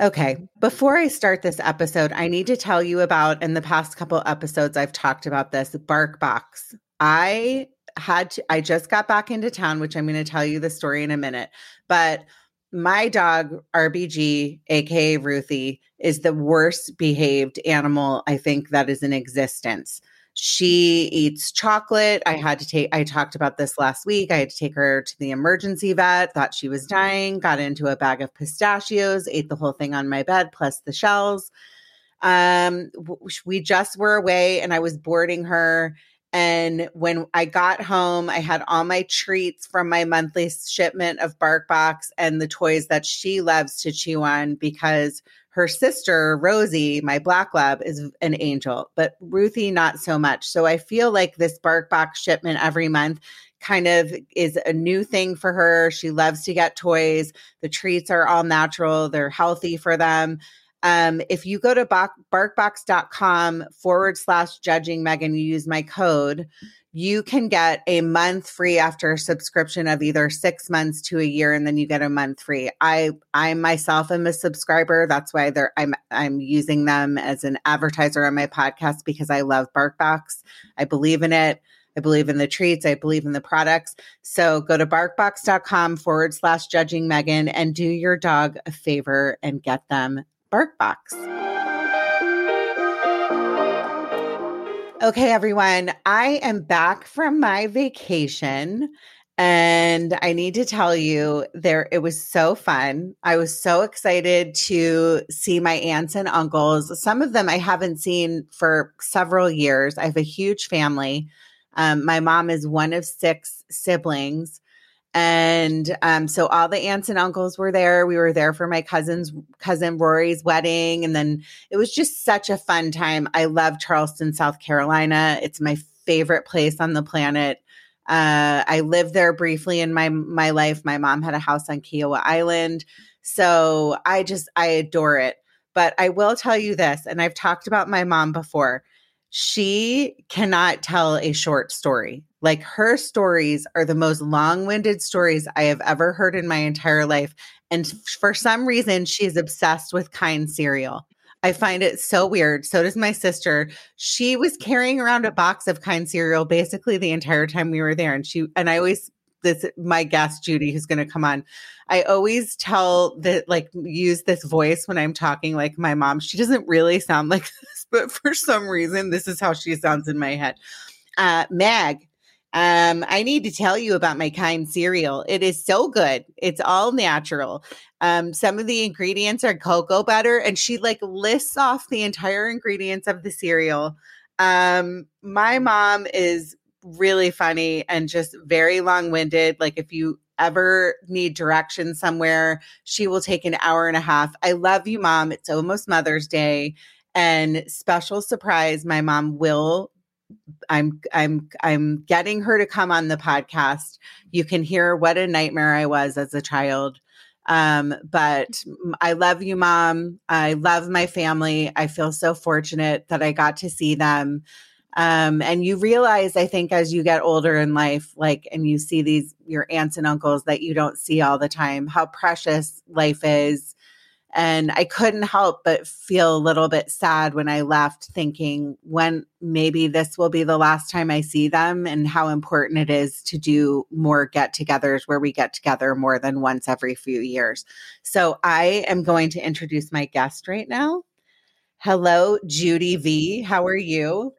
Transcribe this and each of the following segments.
Okay, mm-hmm. before I start this episode, I need to tell you about in the past couple episodes I've talked about this BarkBox. I had to I just got back into town, which I'm going to tell you the story in a minute. But my dog RBG, aka Ruthie, is the worst behaved animal I think that is in existence. She eats chocolate. I had to take, I talked about this last week. I had to take her to the emergency vet, thought she was dying, got into a bag of pistachios, ate the whole thing on my bed, plus the shells. Um, we just were away and I was boarding her. And when I got home, I had all my treats from my monthly shipment of BarkBox and the toys that she loves to chew on because her sister, Rosie, my black lab, is an angel, but Ruthie, not so much. So I feel like this BarkBox shipment every month kind of is a new thing for her. She loves to get toys. The treats are all natural, they're healthy for them. Um, if you go to barkbox.com forward slash judging Megan, you use my code, you can get a month free after a subscription of either six months to a year, and then you get a month free. I I myself am a subscriber. That's why they're I'm I'm using them as an advertiser on my podcast because I love BarkBox. I believe in it. I believe in the treats. I believe in the products. So go to barkbox.com forward slash judging Megan and do your dog a favor and get them BarkBox. Okay, everyone, I am back from my vacation and I need to tell you there it was so fun. I was so excited to see my aunts and uncles. Some of them I haven't seen for several years. I have a huge family. Um, my mom is one of six siblings. And um, so all the aunts and uncles were there. We were there for my cousin's cousin Rory's wedding. And then it was just such a fun time. I love Charleston, South Carolina. It's my favorite place on the planet. Uh, I lived there briefly in my my life. My mom had a house on Kiawah Island. So I just I adore it. But I will tell you this, and I've talked about my mom before. She cannot tell a short story. Like her stories are the most long winded stories I have ever heard in my entire life. And for some reason, she's obsessed with kind cereal. I find it so weird. So does my sister. She was carrying around a box of kind cereal basically the entire time we were there. And she, and I always, this, my guest, Judy, who's going to come on, I always tell that, like, use this voice when I'm talking like my mom. She doesn't really sound like this, but for some reason, this is how she sounds in my head. Uh, Mag, um, I need to tell you about my kind cereal. It is so good. It's all natural. Um, some of the ingredients are cocoa butter, and she like lists off the entire ingredients of the cereal. Um, my mom is really funny and just very long winded. Like, if you ever need direction somewhere, she will take an hour and a half. I love you, mom. It's almost Mother's Day. And special surprise, my mom will I'm I'm I'm getting her to come on the podcast. You can hear what a nightmare I was as a child. Um, but I love you, mom. I love my family. I feel so fortunate that I got to see them. Um, and you realize, I think, as you get older in life, like, and you see these your aunts and uncles that you don't see all the time, how precious life is And I couldn't help but feel a little bit sad when I left, thinking when maybe this will be the last time I see them and how important it is to do more get togethers where we get together more than once every few years. So I am going to introduce my guest right now. Hello, Judy V. How are you?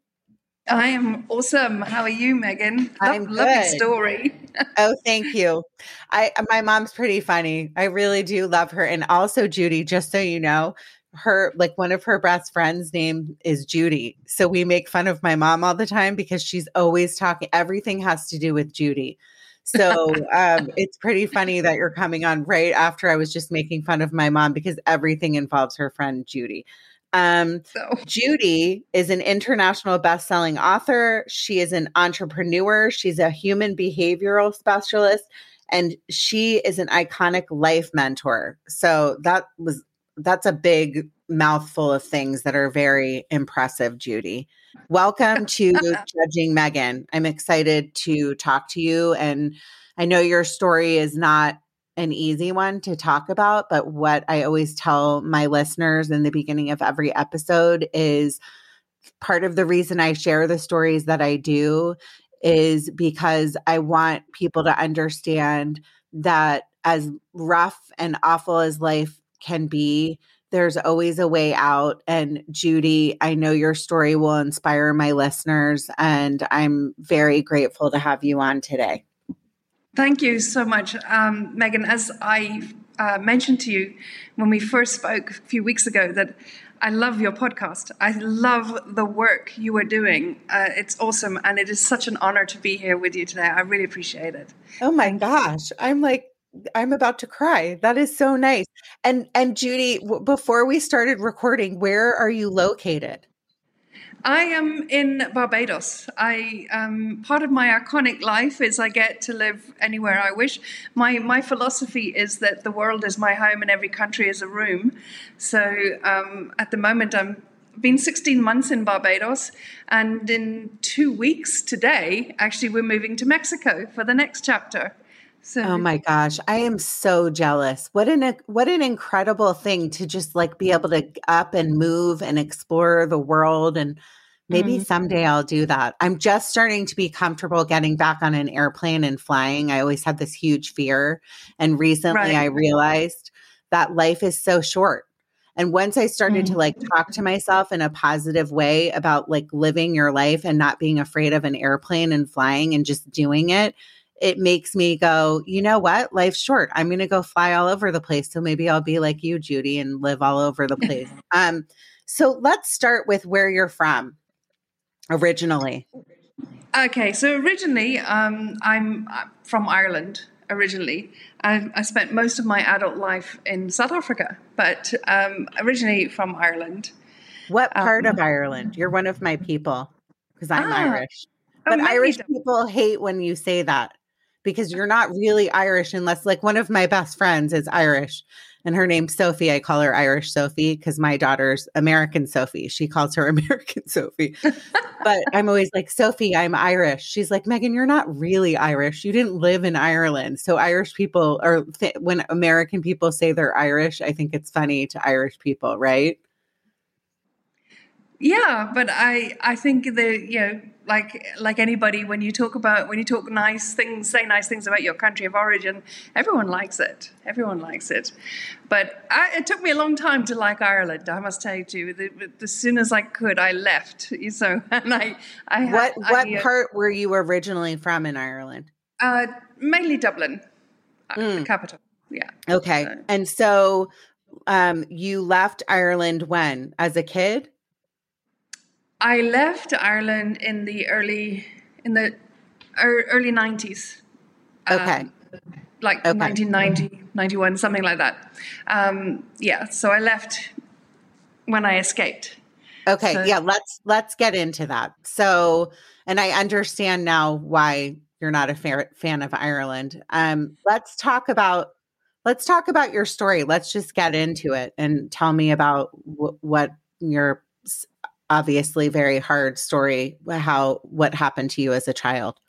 I am awesome. How are you, Megan? I'm Love, lovely story. oh, thank you. I my mom's pretty funny. I really do love her. And also Judy, just so you know, her like one of her best friends name is Judy. So we make fun of my mom all the time because she's always talking everything has to do with Judy. So um, it's pretty funny that you're coming on right after I was just making fun of my mom because everything involves her friend Judy. Um, so. Judy is an international best-selling author. She is an entrepreneur. She's a human behavioral specialist, and she is an iconic life mentor. So that was that's a big mouthful of things that are very impressive, Judy. Welcome to Judging Megan. I'm excited to talk to you, and I know your story is not an easy one to talk about, but what I always tell my listeners in the beginning of every episode is part of the reason I share the stories that I do is because I want people to understand that as rough and awful as life can be, there's always a way out. And Judy, I know your story will inspire my listeners, and I'm very grateful to have you on today. Thank you so much, um, Megan. As I uh, mentioned to you when we first spoke a few weeks ago, that I love your podcast. I love the work you are doing. Uh, it's awesome, and it is such an honor to be here with you today. I really appreciate it. Oh my gosh, I'm like I'm about to cry. That is so nice. And and Judy, w- before we started recording, where are you located? I am in Barbados. I um, part of my iconic life is I get to live anywhere I wish. My my philosophy is that the world is my home and every country is a room. So um, at the moment, I'm been 16 months in Barbados, and in two weeks today, actually, we're moving to Mexico for the next chapter. So Oh my gosh, I am so jealous. What an what an incredible thing to just like be able to up and move and explore the world and maybe mm-hmm. someday I'll do that. I'm just starting to be comfortable getting back on an airplane and flying. I always had this huge fear and recently right. I realized that life is so short. And once I started mm-hmm. to like talk to myself in a positive way about like living your life and not being afraid of an airplane and flying and just doing it, it makes me go, you know what? Life's short. I'm going to go fly all over the place. So maybe I'll be like you, Judy, and live all over the place. um, so let's start with where you're from originally. Okay, so originally, um, I'm uh, from Ireland. Originally, I, I, spent most of my adult life in South Africa, but um, originally from Ireland. What part um, of Ireland? You're one of my people because I'm ah, Irish. Oh, but oh, Irish people hate when you say that because you're not really Irish unless like one of my best friends is Irish and her name's Sophie. I call her Irish Sophie because my daughter's American Sophie. She calls her American Sophie. but I'm always like, Sophie, I'm Irish. She's like, Megan, you're not really Irish. You didn't live in Ireland. So Irish people, or th- when American people say they're Irish, I think it's funny to Irish people, right? Yeah, but I I think that you know like like anybody when you talk about when you talk nice things say nice things about your country of origin everyone likes it. Everyone likes it. But I, it took me a long time to like ireland i must tell you. The, as soon as i could i left. So and i i what what I, uh, part were you originally from in ireland? Uh, mainly dublin mm. the capital yeah. Okay so. and so um you left ireland when? As a kid I left Ireland in the early in the early 90s. Okay. Um, like okay. 1990, 91, something like that. Um, yeah, so I left when I escaped. Okay, so, yeah, let's let's get into that. So, and I understand now why you're not a fa- fan of Ireland. Um, let's talk about let's talk about your story. Let's just get into it and tell me about w- what your obviously very hard story how what happened to you as a child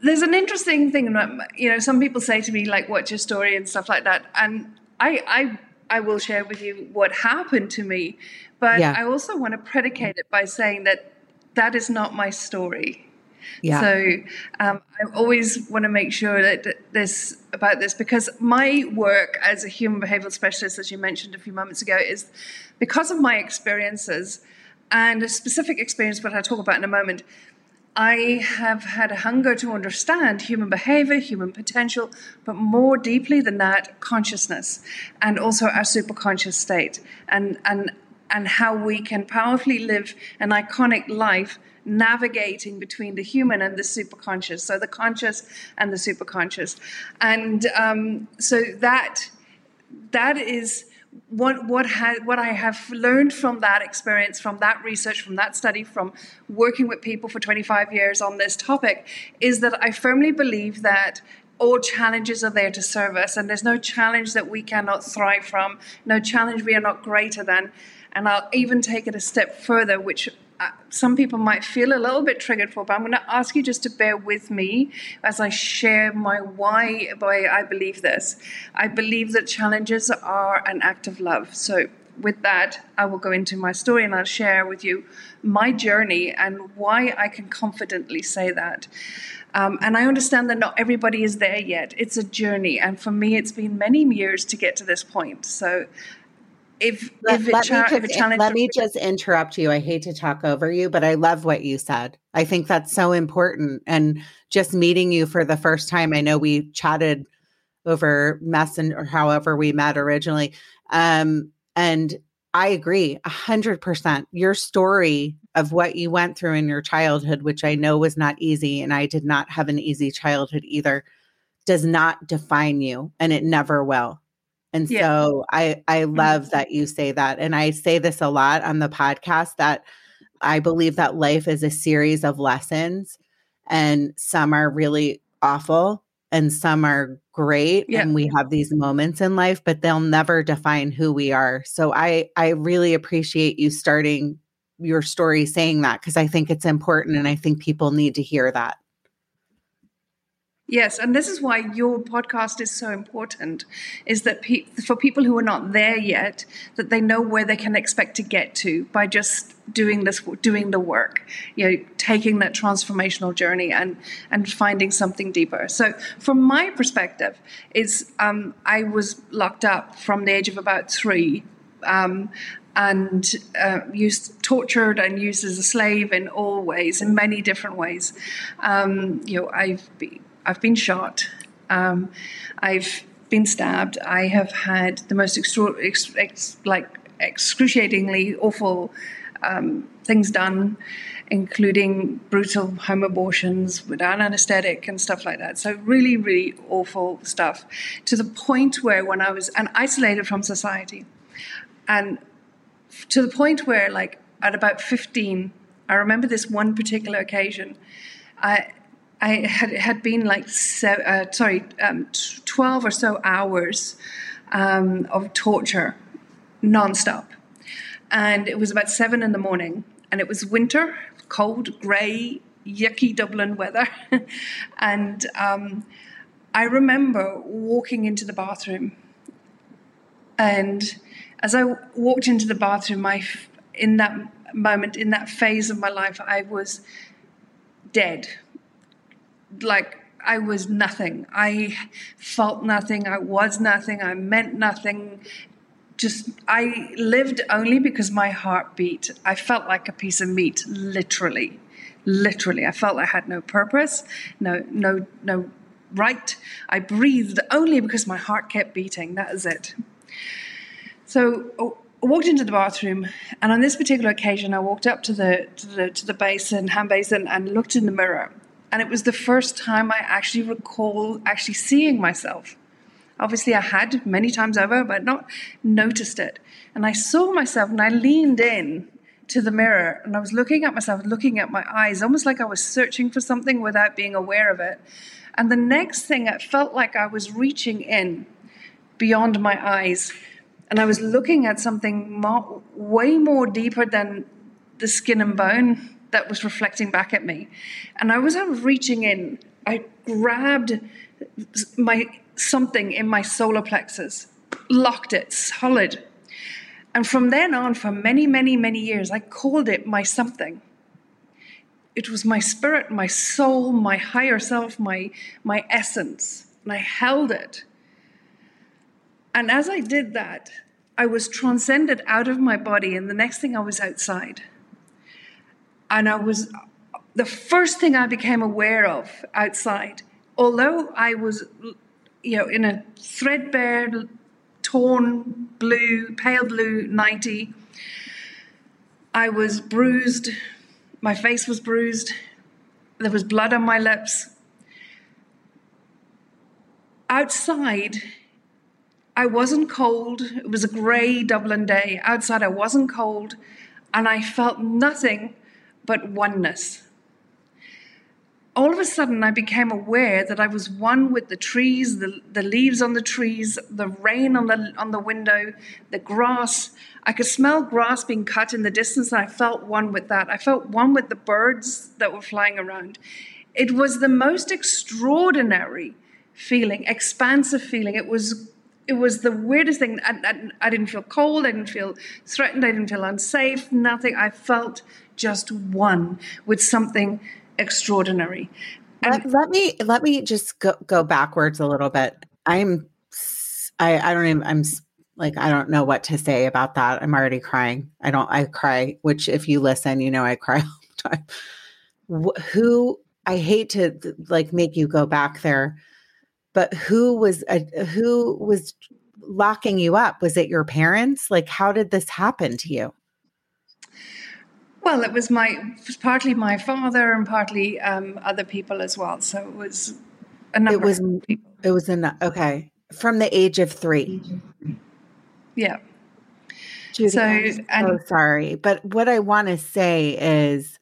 there's an interesting thing um, you know some people say to me like what's your story and stuff like that and I, I, I will share with you what happened to me, but yeah. I also want to predicate it by saying that that is not my story. Yeah. So um, I always want to make sure that this about this because my work as a human behavioral specialist, as you mentioned a few moments ago, is because of my experiences and a specific experience, what I'll talk about in a moment. I have had a hunger to understand human behavior, human potential, but more deeply than that, consciousness and also our superconscious state and, and, and how we can powerfully live an iconic life navigating between the human and the superconscious, so the conscious and the superconscious. And um, so that that is what what ha- what I have learned from that experience, from that research, from that study, from working with people for 25 years on this topic, is that I firmly believe that all challenges are there to serve us, and there's no challenge that we cannot thrive from, no challenge we are not greater than. And I'll even take it a step further, which some people might feel a little bit triggered for, but I'm going to ask you just to bear with me as I share my why why I believe this. I believe that challenges are an act of love. So with that, I will go into my story and I'll share with you my journey and why I can confidently say that. Um, and I understand that not everybody is there yet. It's a journey. And for me, it's been many years to get to this point. So if let, if, let, cha- me, just, let me just interrupt you. I hate to talk over you, but I love what you said. I think that's so important. And just meeting you for the first time, I know we chatted over Messenger, or however we met originally. Um, and I agree a hundred percent. Your story of what you went through in your childhood, which I know was not easy, and I did not have an easy childhood either, does not define you, and it never will. And yeah. so I I mm-hmm. love that you say that. And I say this a lot on the podcast that I believe that life is a series of lessons and some are really awful and some are great yeah. and we have these moments in life but they'll never define who we are. So I I really appreciate you starting your story saying that because I think it's important and I think people need to hear that. Yes, and this is why your podcast is so important. Is that pe- for people who are not there yet, that they know where they can expect to get to by just doing this, doing the work, you know, taking that transformational journey and and finding something deeper. So, from my perspective, is um, I was locked up from the age of about three. Um, and uh, used tortured and used as a slave in all ways, in many different ways. Um, you know, I've been, I've been shot. Um, I've been stabbed. I have had the most ex- ex- like excruciatingly awful um, things done, including brutal home abortions without anesthetic and stuff like that. So really, really awful stuff. To the point where when I was and isolated from society, and to the point where like at about 15, I remember this one particular occasion. I I had had been like uh, sorry, um, twelve or so hours um, of torture, nonstop, and it was about seven in the morning, and it was winter, cold, grey, yucky Dublin weather, and um, I remember walking into the bathroom, and as I walked into the bathroom, I in that moment, in that phase of my life, I was dead like I was nothing. I felt nothing. I was nothing. I meant nothing. Just, I lived only because my heart beat. I felt like a piece of meat, literally. Literally. I felt I had no purpose, no, no, no right. I breathed only because my heart kept beating. That is it. So, oh, I walked into the bathroom, and on this particular occasion, I walked up to the to the to the basin, hand basin, and looked in the mirror and it was the first time I actually recall actually seeing myself. Obviously, I had many times over, but not noticed it. And I saw myself and I leaned in to the mirror and I was looking at myself, looking at my eyes, almost like I was searching for something without being aware of it. And the next thing, it felt like I was reaching in beyond my eyes and I was looking at something more, way more deeper than the skin and bone that was reflecting back at me. And I was reaching in, I grabbed my something in my solar plexus locked it solid. And from then on, for many, many, many years, I called it my something. It was my spirit, my soul, my higher self, my, my essence. And I held it. And as I did that, I was transcended out of my body, and the next thing I was outside. And I was the first thing I became aware of outside, although I was, you know, in a threadbare, torn blue, pale blue 90, I was bruised. My face was bruised. There was blood on my lips. Outside, I wasn't cold. It was a grey Dublin day. Outside, I wasn't cold. And I felt nothing but oneness all of a sudden I became aware that I was one with the trees, the, the leaves on the trees, the rain on the on the window, the grass. I could smell grass being cut in the distance, and I felt one with that. I felt one with the birds that were flying around. It was the most extraordinary feeling, expansive feeling. It was it was the weirdest thing. I, I, I, didn't feel cold. I didn't feel threatened. I didn't feel unsafe. Nothing. I felt just one with something extraordinary. Let, let, me let me just go, go backwards a little bit. I'm I I don't even I'm like I don't know what to say about that. I'm already crying. I don't I cry, which if you listen, you know I cry all the time. Who I hate to like make you go back there, but who was uh, who was locking you up? Was it your parents? Like how did this happen to you? Well, it was my it was partly my father and partly um, other people as well. So it was a number. It was it was an okay from the age of three. Yeah. Judy, so I'm and, so sorry, but what I want to say is,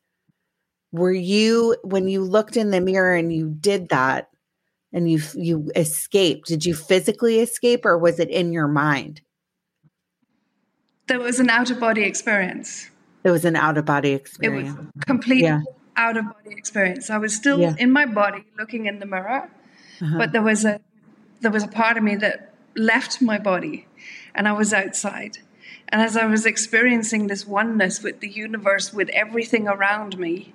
were you when you looked in the mirror and you did that, and you you escaped? Did you physically escape, or was it in your mind? There was an out of body experience. It was an out of body experience. It was complete yeah. out of body experience. I was still yeah. in my body, looking in the mirror, uh-huh. but there was a there was a part of me that left my body, and I was outside. And as I was experiencing this oneness with the universe, with everything around me,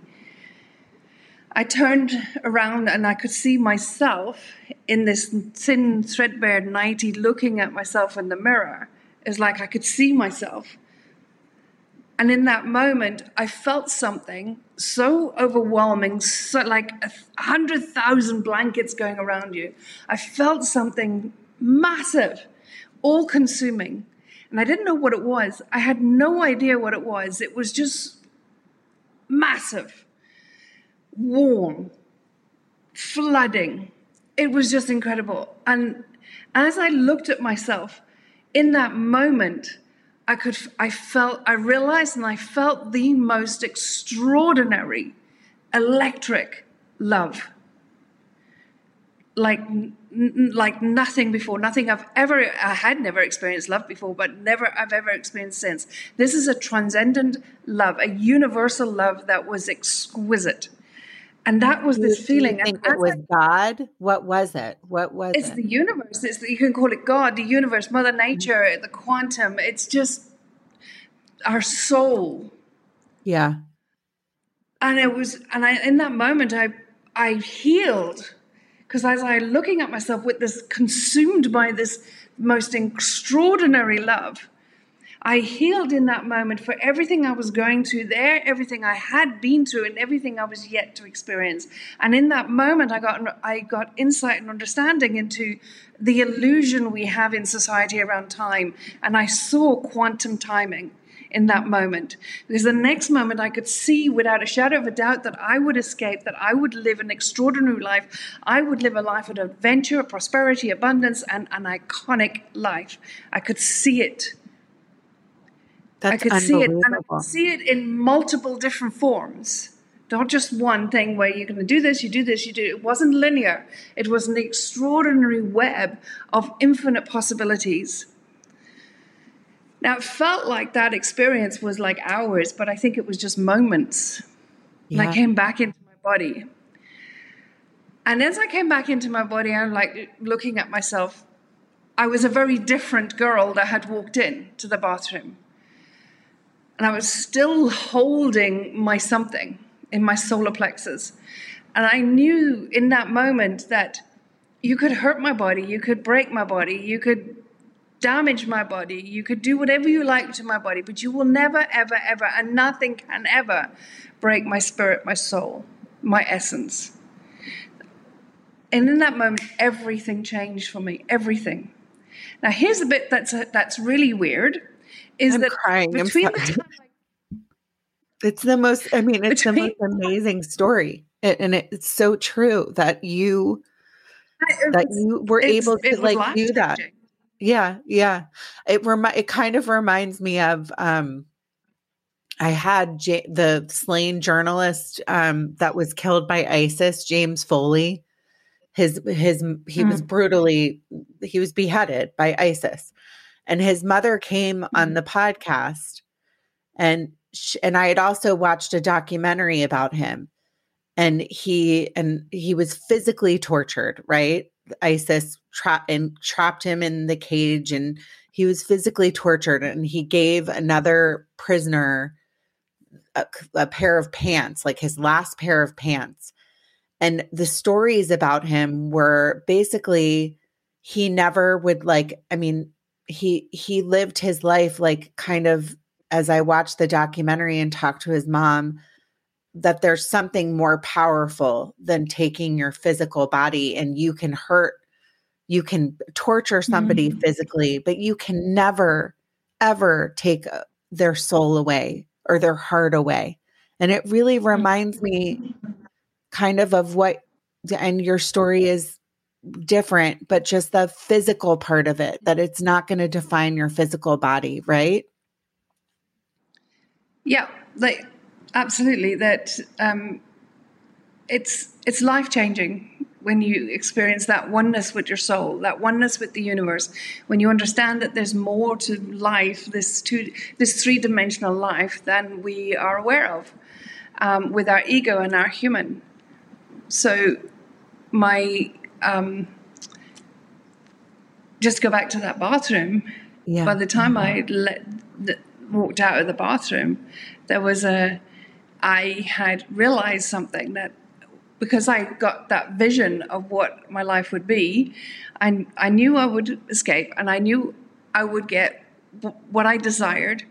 I turned around and I could see myself in this thin, threadbare 90 looking at myself in the mirror. It's like I could see myself. And in that moment, I felt something so overwhelming, so like a hundred thousand blankets going around you. I felt something massive, all consuming. And I didn't know what it was. I had no idea what it was. It was just massive, warm, flooding. It was just incredible. And as I looked at myself in that moment, I could, I felt, I realized and I felt the most extraordinary, electric love. Like, n- like nothing before, nothing I've ever, I had never experienced love before, but never I've ever experienced since. This is a transcendent love, a universal love that was exquisite and that was this feeling. You think and it was God? What was it? What was it's it? the universe. It's the, you can call it God, the universe, Mother Nature, mm-hmm. the quantum. It's just our soul. Yeah. And it was, and I in that moment I I healed because as I looking at myself with this consumed by this most extraordinary love I healed in that moment for everything I was going through there, everything I had been through, and everything I was yet to experience. And in that moment, I got I got insight and understanding into the illusion we have in society around time, and I saw quantum timing in that moment. Because the next moment I could see without a shadow of a doubt that I would escape, that I would live an extraordinary life. I would live a life of adventure, prosperity, abundance, and an iconic life. I could see it that's I could see it, and I could see it in multiple different forms. Not just one thing where you're going to do this, you do this, you do. It wasn't linear. It was an extraordinary web of infinite possibilities. Now, it felt like that experience was like hours, but I think it was just moments. Yeah. And I came back into my body. And as I came back into my body, I'm like looking at myself I was a very different girl that had walked in to the bathroom. And I was still holding my something in my solar plexus. And I knew in that moment that you could hurt my body, you could break my body, you could damage my body, you could do whatever you like to my body, but you will never, ever, ever, and nothing can ever break my spirit, my soul, my essence. And in that moment, everything changed for me. Everything. Now, here's the bit that's that's really weird: is I'm that crying. between I'm the time It's the most, I mean, it's the most amazing story. It, and it, it's so true that you I- that you were able to like do that. Yeah, yeah. It remi- it kind of reminds me of um I had J- the slain journalist um that was killed by ISIS, James Foley. His his he was brutally he was beheaded by ISIS. And his mother came on Mhm. the podcast and sh- and I had also watched a documentary about him and he and he was physically tortured, right? ISIS tra- and trapped him in the cage and he was physically tortured and he gave another prisoner a, a pair of pants like his last pair of pants and the stories about him were basically he never would like i mean he he lived his life like kind of as i watched the documentary and talked to his mom that there's something more powerful than taking your physical body and you can hurt you can torture somebody Mhm. physically but you can never ever take uh, their soul away or their heart away and it really reminds me kind of of what and your story is different but just the physical part of it that it's not going to define your physical body right Yeah, like absolutely. That um, it's it's life changing when you experience that oneness with your soul, that oneness with the universe. When you understand that there's more to life, this two, this three dimensional life, than we are aware of, um, with our ego and our human. So, my um, just go back to that bathroom. Yeah. By the time I let, the, walked out of the bathroom, there was a, I had realized something that because I got that vision of what my life would be, I, I knew I would escape and I knew I would get w- what I desired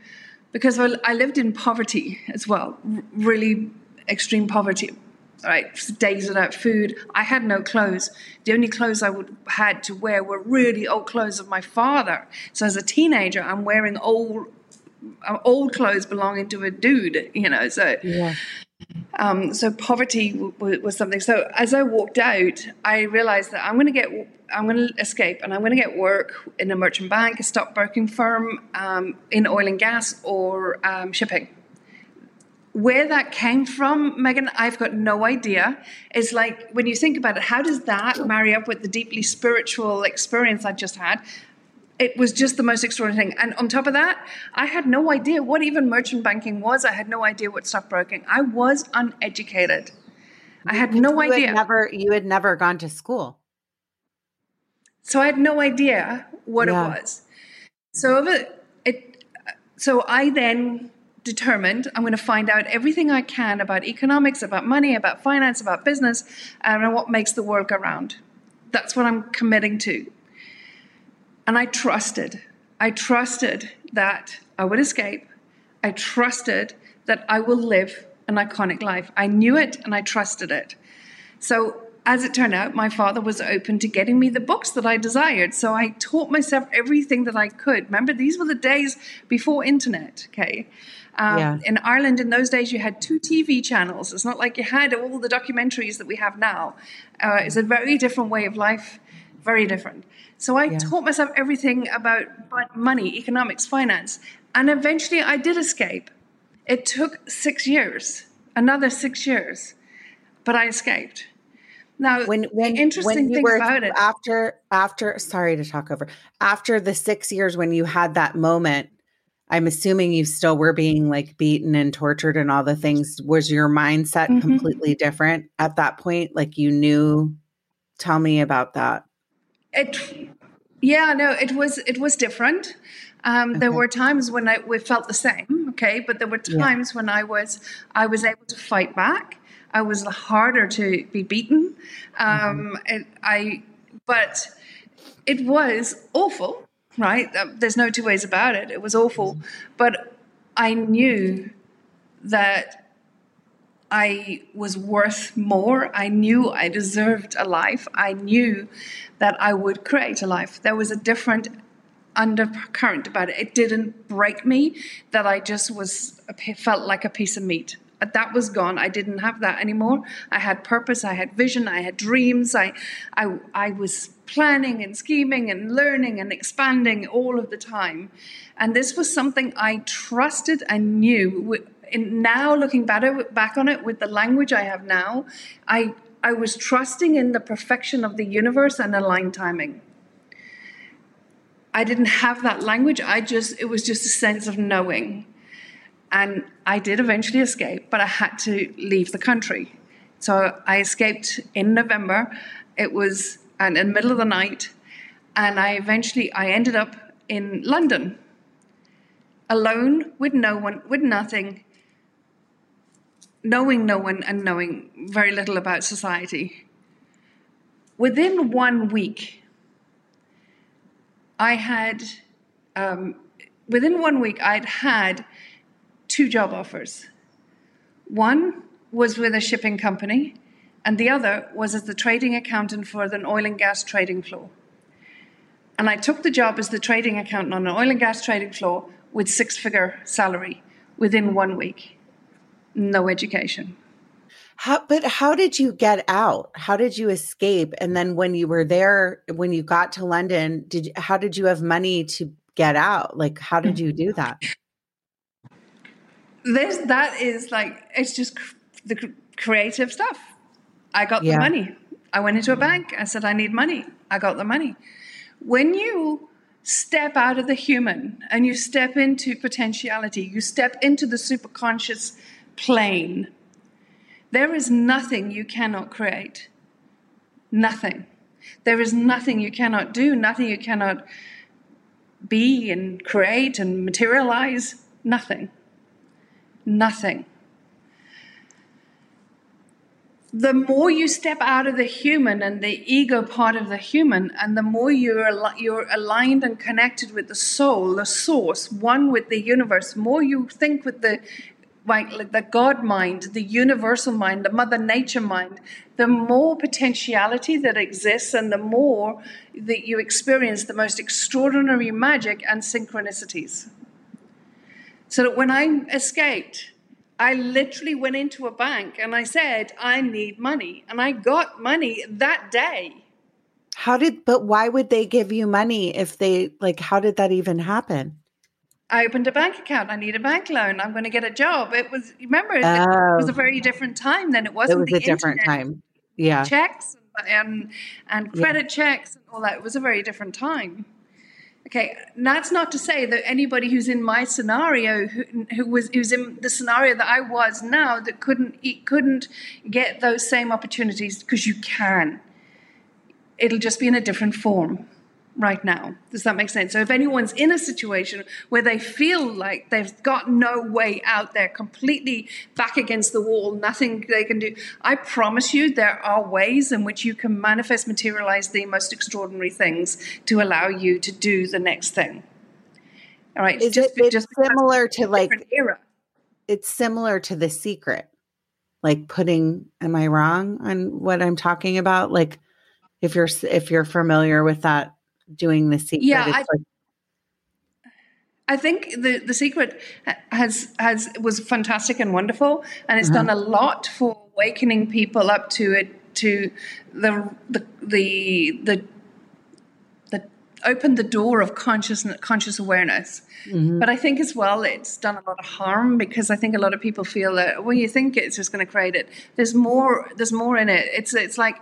because I I lived in poverty as well, really extreme poverty. Right, days without food. I had no clothes. The only clothes I would had to wear were really old clothes of my father. So as a teenager, I'm wearing old, uh, old clothes belonging to a dude. You know, so yeah um, so poverty w- w- was something. So as I walked out, I realized that I'm going to get, I'm going to escape, and I'm going to get work in a merchant bank, a stockbroking firm, um, in oil and gas, or um, shipping. Where that came from, Megan, I've got no idea. It's like when you think about it, how does that marry up with the deeply spiritual experience I just had? it was just the most extraordinary thing. And on top of that, I had no idea what even merchant banking was. I had no idea what stockbroking. I was uneducated. I had no you idea. had never you had never gone to school so I had no idea what Yeah. it was. So over it, so I then determined I'm going to find out everything I can about economics, about money, about finance, about business, and what makes the world go round. That's what I'm committing to. And I trusted. I trusted that I would escape. I trusted that I will live an iconic life. I knew it and I trusted it. So, as it turned out, my father was open to getting me the books that I desired. So, I taught myself everything that I could. Remember, these were the days before internet, okay? Um, Yeah. In Ireland, in those days, you had two TV channels. It's not like you had all the documentaries that we have now. Uh, it's a very different way of life, very different. So I taught myself everything about money, economics, finance, and eventually I did escape. It took six years, another six years, but I escaped. Now, when when the interesting when thing were about it, after after sorry to talk over after the six years when you had that moment i'm assuming you still were being like beaten and tortured and all the things was your mindset Mhm. completely different at that point like you knew tell me about that it Yeah, no, it was it was different. Um, okay. There were times when I we felt the same, okay, but there were times yeah. when I was I was able to fight back. I was harder to be beaten. Um, mm-hmm. I, but it was awful, right? Uh, there's no two ways about it. It was awful, mm-hmm. but I knew that I was worth more. I knew I deserved a life. I knew that I would create a life. There was a different undercurrent about it. It didn't break me that I just was felt like a piece of meat. That was gone. I didn't have that anymore. I had purpose. I had vision. I had dreams. I, I, I was planning and scheming and learning and expanding all of the time. And this was something I trusted and knew. In now looking back, back on it with the language I have now, I, I was trusting in the perfection of the universe and aligned timing. I didn't have that language. I just, it was just a sense of knowing. And I did eventually escape, but I had to leave the country. So I escaped in November. It was and in the middle of the night. And I eventually, I ended up in London, alone with no one, with nothing, knowing no one and knowing very little about society. Within one week, I had, um, within one week, I'd had two job offers. One was with a shipping company, and the other was as the trading accountant for an oil and gas trading floor. And I took the job as the trading accountant on an oil and gas trading floor with six figure salary within one week. No education. How, but how did you get out? How did you escape? And then when you were there, when you got to London, did how did you have money to get out? Like, how did you do that? This that is like it's just the creative stuff. I got yeah. the money. I went into a mm. bank. I said, I need money. I got the money. When you step out of the human and you step into potentiality, you step into the superconscious plane there is nothing you cannot create. Nothing. There is nothing you cannot do, nothing you cannot be and create and materialize. Nothing. Nothing. The more you step out of the human and the ego part of the human, and the more you're, you're aligned and connected with the soul, the source, one with the universe, more you think with the like, like the God mind, the universal mind, the Mother Nature mind, the more potentiality that exists and the more that you experience the most extraordinary magic and synchronicities. So that when I escaped, I literally went into a bank and I said, I need money. And I got money that day. How did, but why would they give you money if they, like, how did that even happen? I opened a bank account. I need a bank loan. I'm going to get a job. It was remember oh. it was a oh. very different time then. It wasn't. It was a different time. Yeah. Checks and and credit yeah. checks and all that. It was a very different time. Okay, that's not to say that anybody who's in my scenario, who, who was who's in the scenario that I was now, that couldn't couldn't get those same opportunities because you can. It'll just be in a different form right now. Does that make sense? So if anyone's in a situation where they feel like they've got no way out, they're completely back against the wall, nothing they can do, I promise you there are ways in which you can manifest, materialize the most extraordinary things to allow you to do the next thing. All right. Is just, it just similar to like era. It's similar to the secret. Like putting am I wrong on what I'm talking about? Like if you're if you're familiar with that doing the secret? Yeah, I, like- I, think the the secret has has was fantastic and wonderful, and it's uh-huh. done a lot for awakening people up to it to the the the the, the opened the door of conscious conscious awareness. Mm-hmm. But I think as well it's done a lot of harm because I think a lot of people feel that when you think it's just going to create it, there's more. There's more in it. It's it's like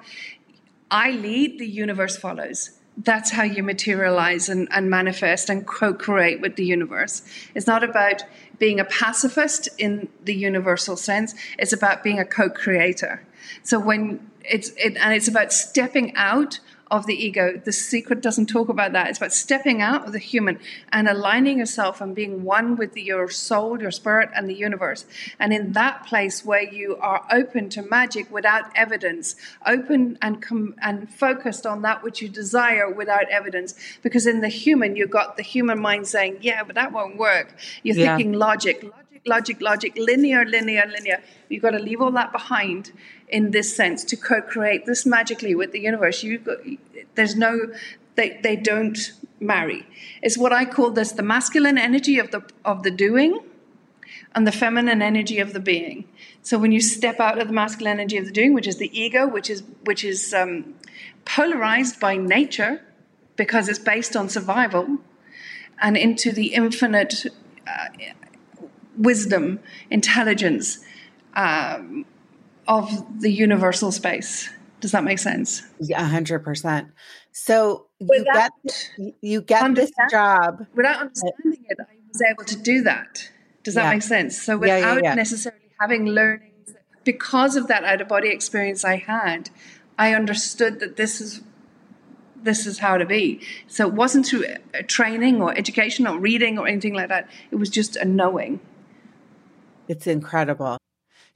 I lead, the universe follows that's how you materialize and, and manifest and co-create with the universe. It's not about being a pacifist in the universal sense. It's about being a co-creator. So when it's it, and it's about stepping out of the ego. The secret doesn't talk about that. It's about stepping out of the human and aligning yourself and being one with the, your soul, your spirit, and the universe. And in that place where you are open to magic without evidence, open and com- and focused on that which you desire without evidence. Because in the human, you've got the human mind saying, "Yeah, but that won't work." You're yeah. thinking logic, logic, logic, logic, linear, linear, linear. You've got to leave all that behind in this sense to co-create this magically with the universe. You, there's no, they, they don't marry. It's what I call this the masculine energy of the of the doing and the feminine energy of the being. So when you step out of the masculine energy of the doing, which is the ego, which is which is um, polarized by nature because it's based on survival, and into the infinite uh, wisdom, intelligence um, of the universal space. Does that make sense? Yeah, hundred percent. So you get you get this job without understanding it. I was able to do that. Does that yeah. make sense? So without yeah, yeah, necessarily having learnings, because of that out of body experience I had, I understood that this is this is how to be. So it wasn't through uh, training or education or reading or anything like that. It was just a knowing. It's incredible.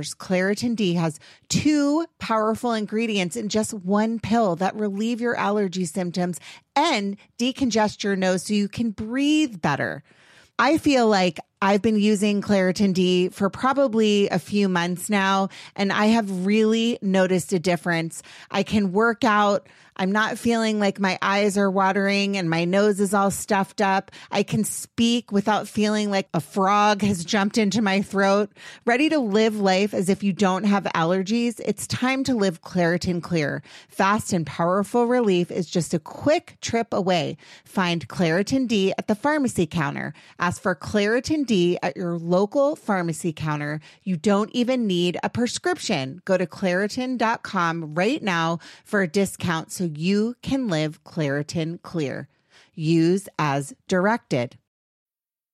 Claritin D has two powerful ingredients in just one pill that relieve your allergy symptoms and decongest your nose so you can breathe better. I feel like I've been using Claritin D for probably a few months now, and I have really noticed a difference. I can work out I'm not feeling like my eyes are watering and my nose is all stuffed up. I can speak without feeling like a frog has jumped into my throat. Ready to live life as if you don't have allergies? It's time to live Claritin Clear. Fast and powerful relief is just a quick trip away. Find Claritin D at the pharmacy counter. Ask for Claritin D at your local pharmacy counter. You don't even need a prescription. Go to Claritin.com right now for a discount so you can live Claritin Clear. Use as directed.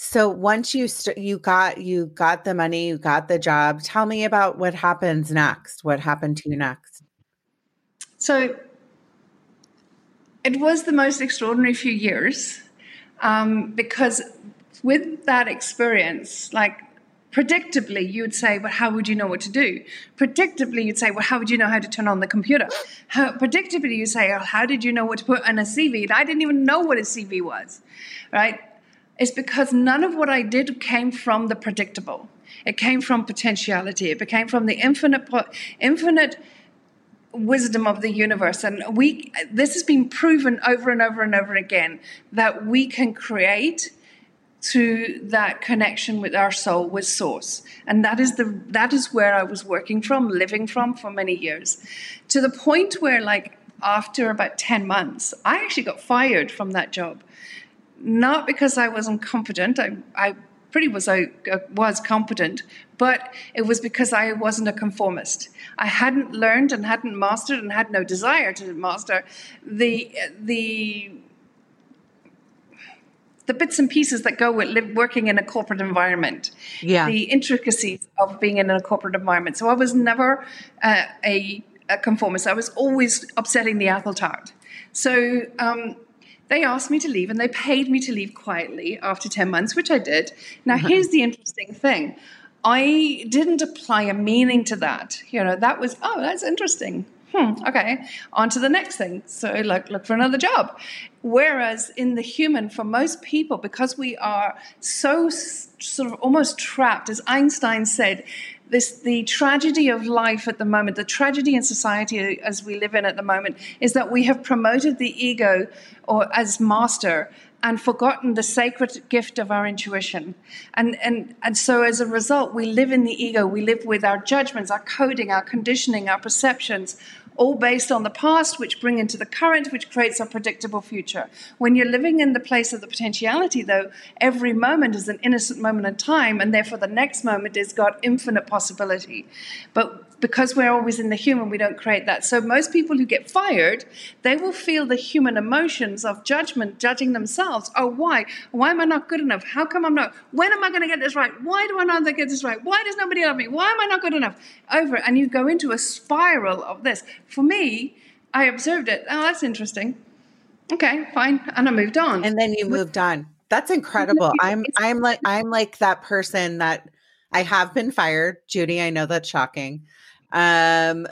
So once you st- you got you got the money, you got the job. Tell me about what happens next. What happened to you next? So it was the most extraordinary few years um, because with that experience, like predictably, you would say, "Well, how would you know what to do?" Predictably, you'd say, "Well, how would you know how to turn on the computer?" How, predictably, you say, "Well, how did you know what to put on a CV?" I didn't even know what a CV was, right? Is because none of what I did came from the predictable. It came from potentiality. It came from the infinite, infinite wisdom of the universe. And we, this has been proven over and over and over again that we can create through that connection with our soul, with source. And that is the, that is where I was working from, living from for many years to the point where like, after about 10 months, I actually got fired from that job not because I wasn't competent. I, I pretty was I was competent, but it was because I wasn't a conformist. I hadn't learned and hadn't mastered and had no desire to master the the the bits and pieces that go with live, working in a corporate environment, yeah. the intricacies of being in a corporate environment. So I was never uh, a, a, conformist. I was always upsetting the apple tart. So um, they asked me to leave and they paid me to leave quietly after 10 months, which I did. Now, uh-huh. here's the interesting thing I didn't apply a meaning to that. You know, that was, oh, that's interesting. Hmm. okay, on to the next thing. So look, look for another job. Whereas in the human, for most people, because we are so sort of almost trapped, as Einstein said, this the tragedy of life at the moment, the tragedy in society as we live in at the moment, is that we have promoted the ego or as master and forgotten the sacred gift of our intuition. And, and, and so as a result, we live in the ego, we live with our judgments, our coding, our conditioning, our perceptions, all based on the past, which bring into the current, which creates a predictable future. When you're living in the place of the potentiality, though, every moment is an innocent moment in time, and therefore the next moment has got infinite possibility. But because we're always in the human, we don't create that. So most people who get fired, they will feel the human emotions of judgment, judging themselves. Oh, why? Why am I not good enough? How come I'm not? When am I going to get this right? Why do I not get this right? Why does nobody love me? Why am I not good enough? Over, and you go into a spiral of this. For me, I observed it. Oh, that's interesting. Okay, fine, and I moved on. And then you moved on. That's incredible. I'm I'm like I'm like that person that I have been fired, Judy. I know that's shocking. Um,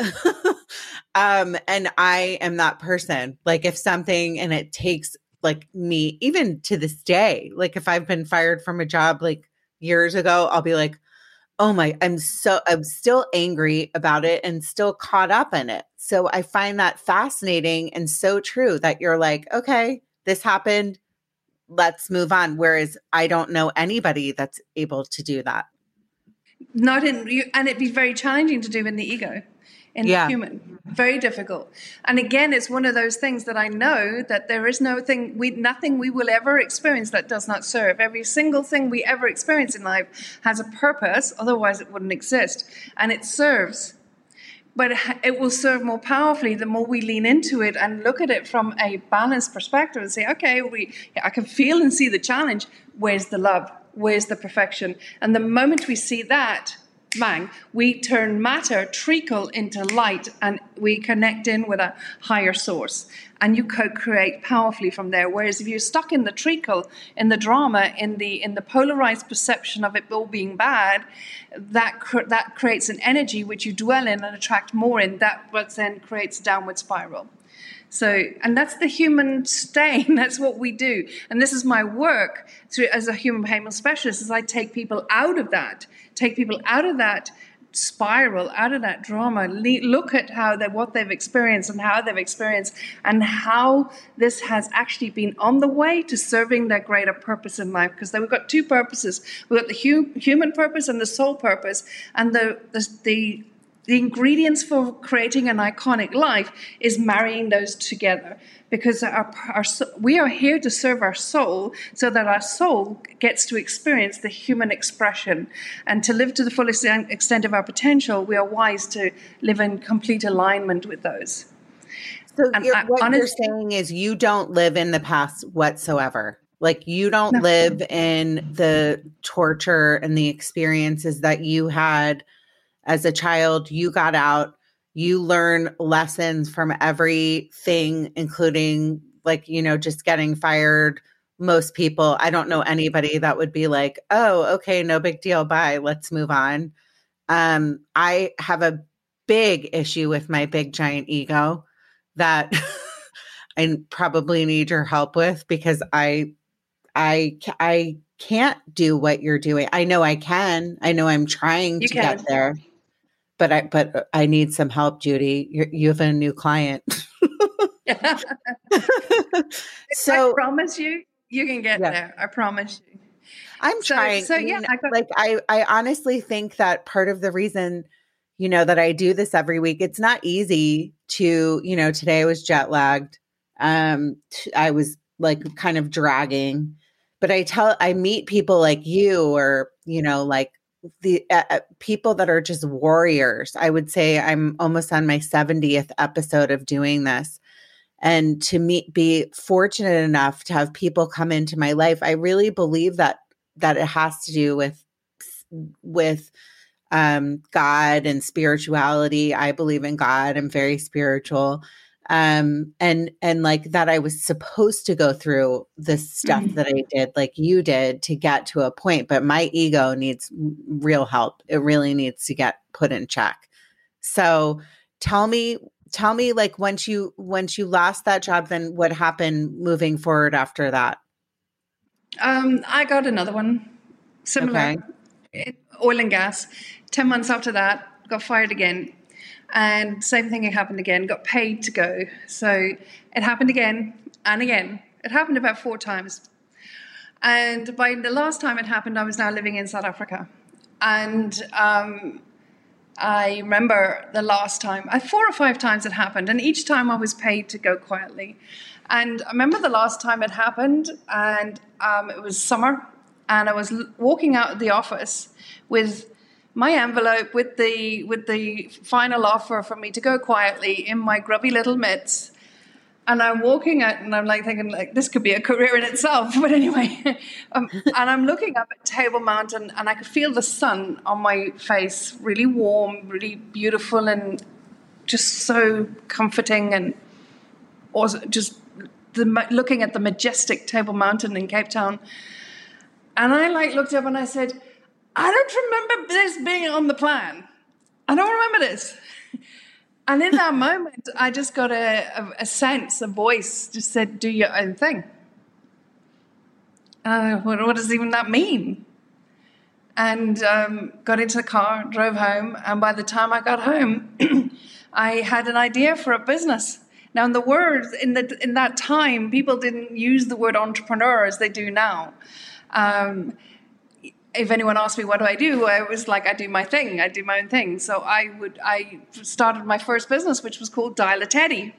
um, and I am that person. Like if something and it takes like me, even to this day, like if I've been fired from a job like years ago, I'll be like, oh my, I'm so, I'm still angry about it and still caught up in it. So I find that fascinating and so true that you're like, okay, this happened. Let's move on. Whereas I don't know anybody that's able to do that not in you, and it'd be very challenging to do in the ego in yeah. the human. Very difficult. And again it's one of those things that i know that there is no thing we nothing we will ever experience that does not serve. Every single thing we ever experience in life has a purpose otherwise it wouldn't exist. And it serves but it will serve more powerfully the more we lean into it and look at it from a balanced perspective and say okay we i can feel and see the challenge. Where's the love where's the perfection? And the moment we see that, bang, we turn matter, treacle into light, and we connect in with a higher source. And you co-create powerfully from there. Whereas if you're stuck in the treacle, in the drama, in the in the polarized perception of it all being bad, that cr- that creates an energy which you dwell in and attract more in. That what then creates a downward spiral. So, and that's the human stain. That's what we do. And this is my work through, as a human behavioral specialist, is I take people out of that, take people out of that spiral, out of that drama, look at how they, what they've experienced and how they've experienced and how this has actually been on the way to serving their greater purpose in life. Because we've got two purposes. We've got the hu- human purpose and the soul purpose. And the, the, the the ingredients for creating an iconic life is marrying those together because our, our, we are here to serve our soul so that our soul gets to experience the human expression. And to live to the fullest extent of our potential we are wise to live in complete alignment with those. So you're, what honest, you're saying is you don't live in the past whatsoever. Like you don't no. live in the torture and the experiences that you had as a child, you got out, you learn lessons from everything, including like, you know, just getting fired. Most people, I don't know anybody that would be like, oh, okay, no big deal. Bye. Let's move on. Um, I have a big issue with my big giant ego that I probably need your help with because I, I, I can't do what you're doing. I know I can. I know I'm trying you to can. get there but I but I need some help, Judy. You're, you have a new client. so I promise you, you can get yeah. there. I promise you. I'm so, trying. So yeah, I got- like I I honestly think that part of the reason you know that I do this every week, it's not easy to you know today I was jet lagged. Um, t- I was like kind of dragging, but I tell I meet people like you or you know like the uh, uh, people that are just warriors. I would say I'm almost on my 70th episode of doing this. And to meet, be fortunate enough to have people come into my life, I really believe that that it has to do with with um, God and spirituality. I believe in God. I'm very spiritual um and and like that i was supposed to go through the stuff mm-hmm. that i did like you did to get to a point but my ego needs real help. It really needs to get put in check. So tell me tell me like once you once you lost that job then what happened moving forward after that? Um, i got another one similar. Okay. oil and gas. 10 months after that got fired again and same thing happened again got paid to go. So it happened again and again. It happened about four times. And by the last time it happened i was now living in south africa. And um, I remember the last time, uh, four or five times it happened, and each time I was paid to go quietly. And I remember the last time it happened, and um, it was summer, and I was walking out of the office with my envelope with the with the final offer for me to go quietly in my grubby little mitts and I'm walking out and I'm like thinking like this could be a career in itself. But anyway, um, and I'm looking up at Table Mountain and I could feel the sun on my face, really warm, really beautiful, and just so comforting, and also just the, looking at the majestic Table Mountain in Cape Town. And I like looked up and I said, I don't remember this being on the plan. I don't remember this. And in that moment, I just got a, a, a, sense, a voice just said, do your own thing. Uh, what, what, does even that mean? And um, got into the car, drove home, and by the time I got home, I had an idea for a business. Now, in the word, in, the, in that time, people didn't use the word entrepreneur as they do now. Um, if anyone asked me what do I do, I was like, I do my thing. I do my own thing. So I would I started my first business, which was called Dial a Teddy,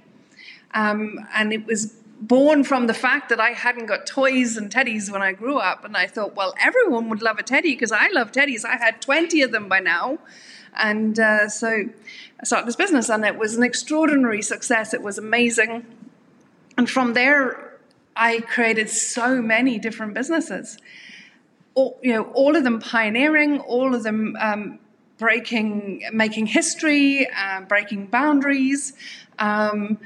um, and it was born from the fact that I hadn't got toys and teddies when I grew up, and I thought, well, everyone would love a teddy because I love teddies. I had twenty of them by now, and uh, so I started this business, and it was an extraordinary success. It was amazing, and from there, I created so many different businesses all, you know, all of them pioneering, all of them um, breaking, making history, uh, breaking boundaries. Um,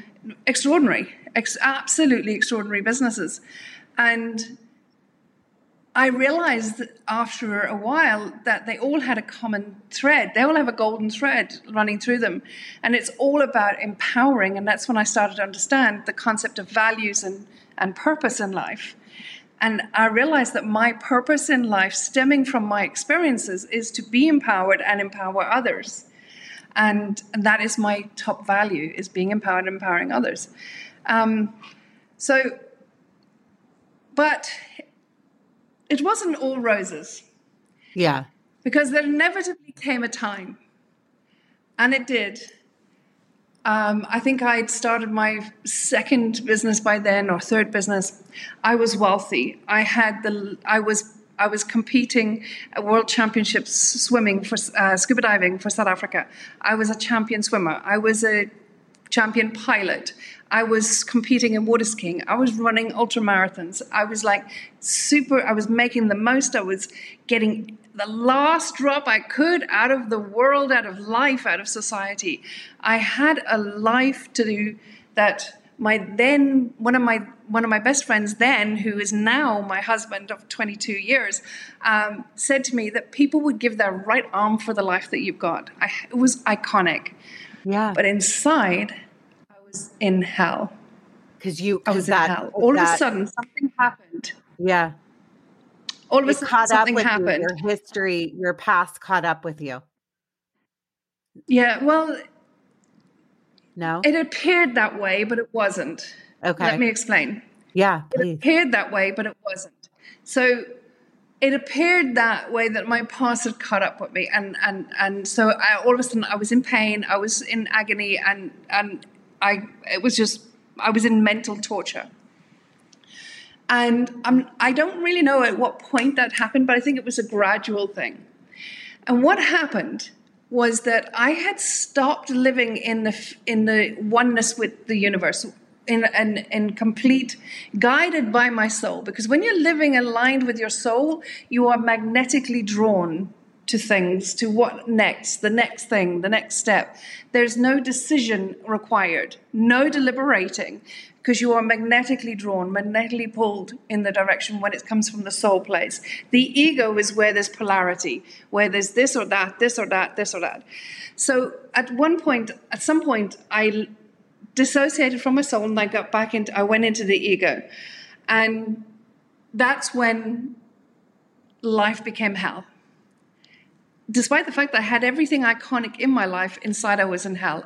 extraordinary, ex- absolutely extraordinary businesses. And I realized after a while that they all had a common thread. They all have a golden thread running through them. And it's all about empowering. And that's when I started to understand the concept of values and, and purpose in life. And I realized that my purpose in life, stemming from my experiences, is to be empowered and empower others. And that is my top value: is being empowered and empowering others. Um, so, but it wasn't all roses. Yeah. Because there inevitably came a time, and it did, um, I think I'd started my second business by then, or third business. I was wealthy. I had the. I was. I was competing at World Championships swimming for uh, scuba diving for South Africa. I was a champion swimmer. I was a champion pilot. I was competing in water skiing. I was running ultra marathons. I was like super. I was making the most. I was getting the last drop I could out of the world, out of life, out of society. I had a life to do that my then one of my one of my best friends then, who is now my husband of 22 years, um, said to me that people would give their right arm for the life that you've got. I, it was iconic. Yeah. But inside, I was in hell. Because you, I was that, in hell. All that, of a sudden, something happened. Yeah all of a sudden with happened. You, your history, your past caught up with you. Yeah, well, no, it appeared that way, but it wasn't. Okay, let me explain. Yeah, please. it appeared that way, but it wasn't. So it appeared that way that my past had caught up with me, and and and so I, all of a sudden I was in pain, I was in agony, and and I it was just I was in mental torture. And I'm, I don't really know at what point that happened, but I think it was a gradual thing. And what happened was that I had stopped living in the in the oneness with the universe, in, in, in complete guided by my soul. Because when you're living aligned with your soul, you are magnetically drawn to things, to what next, the next thing, the next step. There's no decision required, no deliberating because you are magnetically drawn, magnetically pulled in the direction when it comes from the soul place. The ego is where there's polarity, where there's this or that, this or that, this or that. So at one point, at some point, I dissociated from my soul and I got back into, I went into the ego. And that's when life became hell. Despite the fact that I had everything iconic in my life, inside I was in hell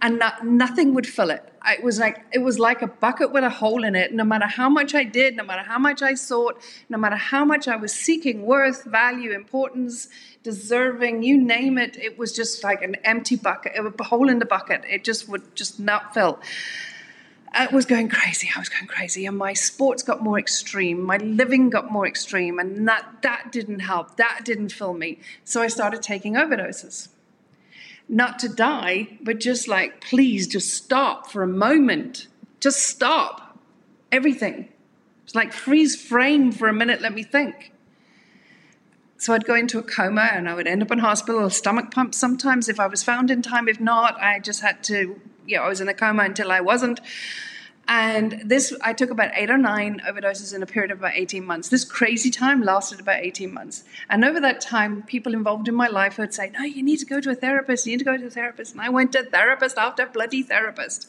and not, nothing would fill it. it was like it was like a bucket with a hole in it. No matter how much I did, no matter how much I sought, no matter how much I was seeking worth, value, importance, deserving, you name it, it was just like an empty bucket, a hole in the bucket. It just would just not fill. I was going crazy. I was going crazy, and my sports got more extreme. My living got more extreme, and that that didn't help. That didn't fill me. So I started taking overdoses not to die, but just like, please just stop for a moment. Just stop everything. It's like freeze frame for a minute, let me think. So I'd go into a coma and I would end up in hospital, stomach pump sometimes if I was found in time. If not, I just had to, you know, I was in a coma until I wasn't. And this, I took about eight or nine overdoses in a period of about 18 months. This crazy time lasted about 18 months. And over that time, people involved in my life would say, No, you need to go to a therapist. You need to go to a therapist. And I went to therapist after bloody therapist.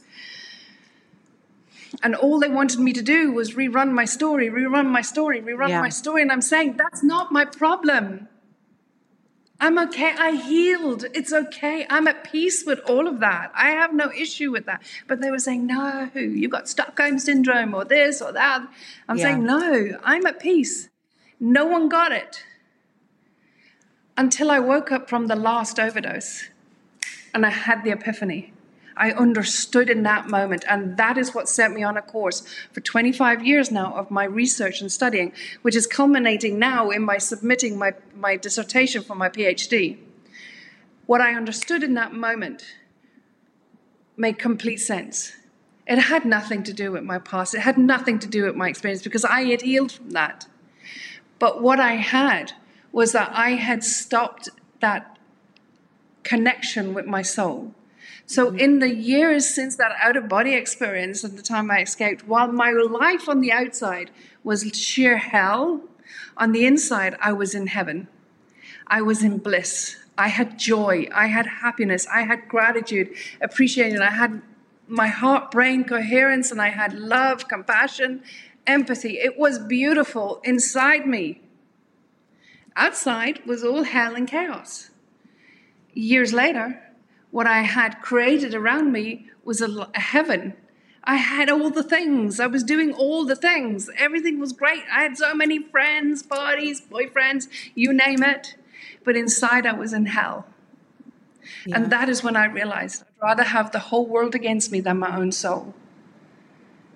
And all they wanted me to do was rerun my story, rerun my story, rerun yeah. my story. And I'm saying, That's not my problem. I'm okay. I healed. It's okay. I'm at peace with all of that. I have no issue with that. But they were saying, no, you got Stockholm syndrome or this or that. I'm yeah. saying, no, I'm at peace. No one got it until I woke up from the last overdose and I had the epiphany. I understood in that moment. And that is what set me on a course for 25 years now of my research and studying, which is culminating now in my submitting my, my dissertation for my PhD. What I understood in that moment made complete sense. It had nothing to do with my past, it had nothing to do with my experience because I had healed from that. But what I had was that I had stopped that connection with my soul. So, mm-hmm. in the years since that out of body experience and the time I escaped, while my life on the outside was sheer hell, on the inside, I was in heaven. I was in bliss. I had joy. I had happiness. I had gratitude, appreciation. I had my heart brain coherence and I had love, compassion, empathy. It was beautiful inside me. Outside was all hell and chaos. Years later, what I had created around me was a, a heaven. I had all the things. I was doing all the things. Everything was great. I had so many friends, parties, boyfriends, you name it. But inside, I was in hell. Yeah. And that is when I realized I'd rather have the whole world against me than my own soul.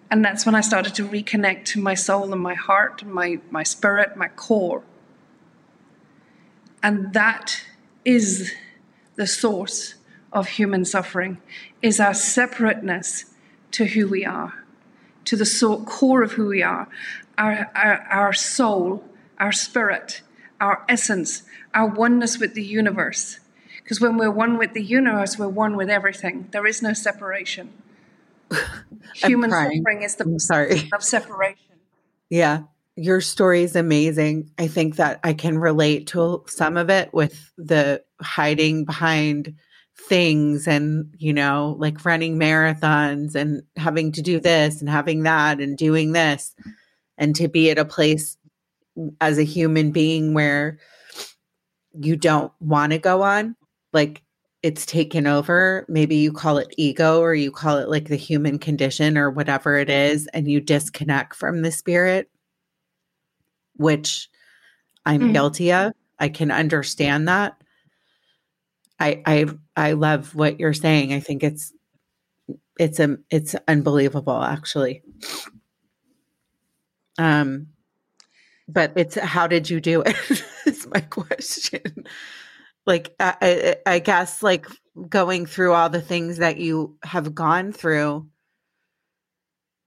And that's when I started to reconnect to my soul and my heart, and my, my spirit, my core. And that is the source of human suffering is our separateness to who we are, to the core of who we are, our, our, our soul, our spirit, our essence, our oneness with the universe. Because when we're one with the universe, we're one with everything. There is no separation. Human suffering is the I'm sorry. of separation. Yeah. Your story is amazing. I think that I can relate to some of it with the hiding behind things and you know like running marathons and having to do this and having that and doing this and to be at a place as a human being where you don't want to go on like it's taken over. Maybe you call it ego or you call it like the human condition or whatever it is and you disconnect from the spirit which i'm mm-hmm. guilty of. I can understand that. I I I love what you're saying. I think it's it's a it's unbelievable actually. Um but it's how did you do it? is my question. Like I, I guess like going through all the things that you have gone through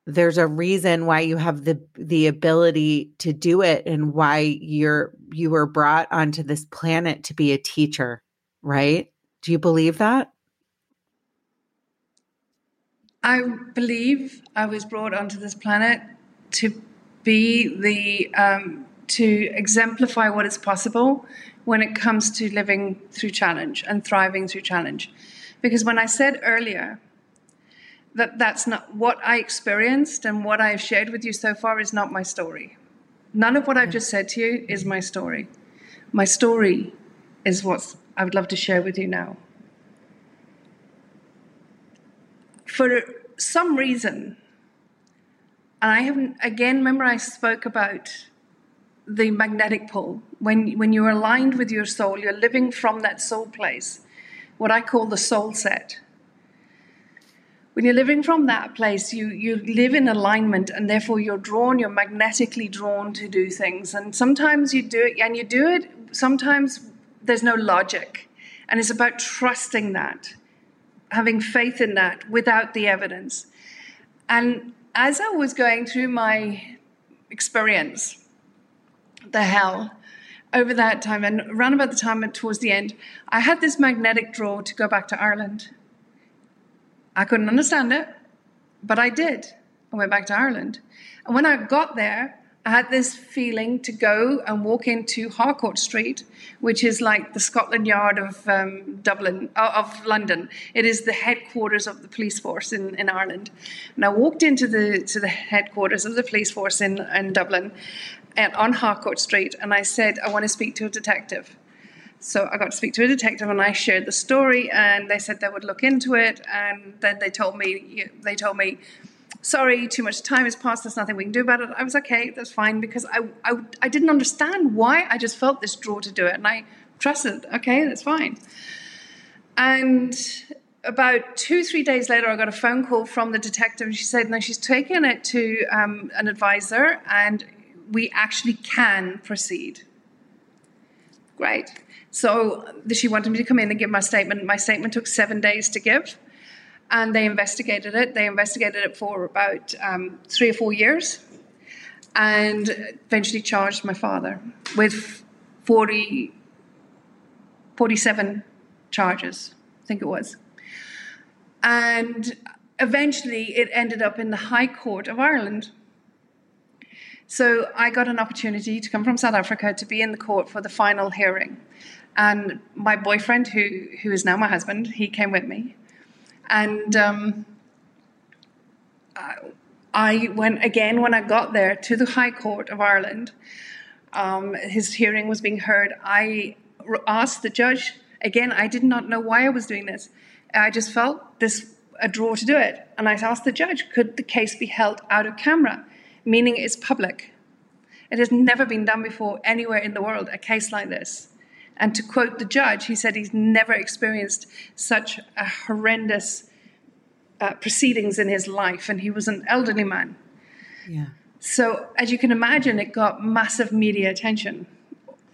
there's a reason why you have the the ability to do it and why you're you were brought onto this planet to be a teacher right? Do you believe that? I believe I was brought onto this planet to be the um, to exemplify what is possible when it comes to living through challenge and thriving through challenge. Because when I said earlier that that's not what I experienced and what I've shared with you so far is not my story. None of what I've just said to you is my story. My story is what I would love to share with you now. For some reason, and I haven't, again, remember I spoke about the magnetic pull. When, when you're aligned with your soul, you're living from that soul place, what I call the soul set. When you're living from that place, you, you live in alignment and therefore you're drawn, you're magnetically drawn to do things. And sometimes you do it, and you do it, sometimes there's no logic. And it's about trusting that, having faith in that without the evidence. And as I was going through my experience, the hell, over that time, and around about the time towards the end, I had this magnetic draw to go back to Ireland. I couldn't understand it, but I did. I went back to Ireland. And when I got there, I had this feeling to go and walk into Harcourt Street, which is like the Scotland Yard of um, Dublin, uh, of London. It is the headquarters of the police force in, in Ireland. And I walked into the to the headquarters of the police force in, in Dublin, and on Harcourt Street, and I said, I want to speak to a detective. So I got to speak to a detective, and I shared the story, and they said they would look into it, and then they told me they told me sorry, too much time has passed, there's nothing we can do about it. I was okay, that's fine, because I, I, I didn't understand why I just felt this draw to do it. And I trusted, okay, that's fine. And about two, three days later, I got a phone call from the detective, and she said, no, she's taken it to um, an advisor, and we actually can proceed. Great. So she wanted me to come in and give my statement. My statement took seven days to give and they investigated it. They investigated it for about um, three or four years and eventually charged my father with 40, 47 charges, I think it was. And eventually it ended up in the High Court of Ireland. So I got an opportunity to come from South Africa to be in the court for the final hearing. And my boyfriend, who, who is now my husband, he came with me. And um, I went again when I got there to the High Court of Ireland. Um, his hearing was being heard. I asked the judge again. I did not know why I was doing this. I just felt this a draw to do it, and I asked the judge, could the case be held out of camera, meaning it's public. It has never been done before anywhere in the world. A case like this. And to quote the judge, he said he's never experienced such a horrendous uh, proceedings in his life, and he was an elderly man. Yeah. So, as you can imagine, it got massive media attention.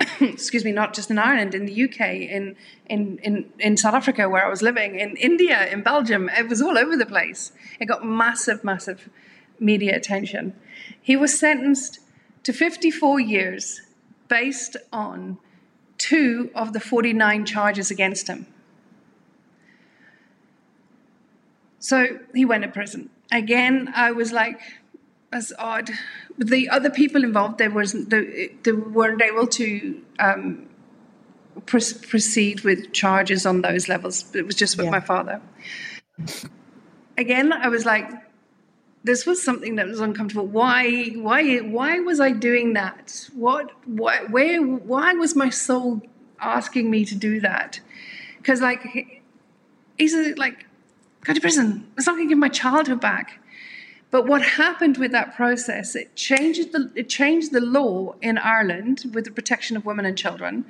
Excuse me, not just in Ireland, in the UK, in, in, in, in South Africa, where I was living, in India, in Belgium. It was all over the place. It got massive, massive media attention. He was sentenced to 54 years based on two of the 49 charges against him. So he went to prison. Again, I was like, that's odd. But The other people involved, there was they, they weren't able to um, pr- proceed with charges on those levels. It was just with yeah. my father. Again, I was like, this was something that was uncomfortable. Why, why, why was I doing that? What, why, where, why was my soul asking me to do that? Because like, he's like, go to prison. It's not going to give my childhood back. But what happened with that process? It changed the it changed the law in Ireland with the protection of women and children.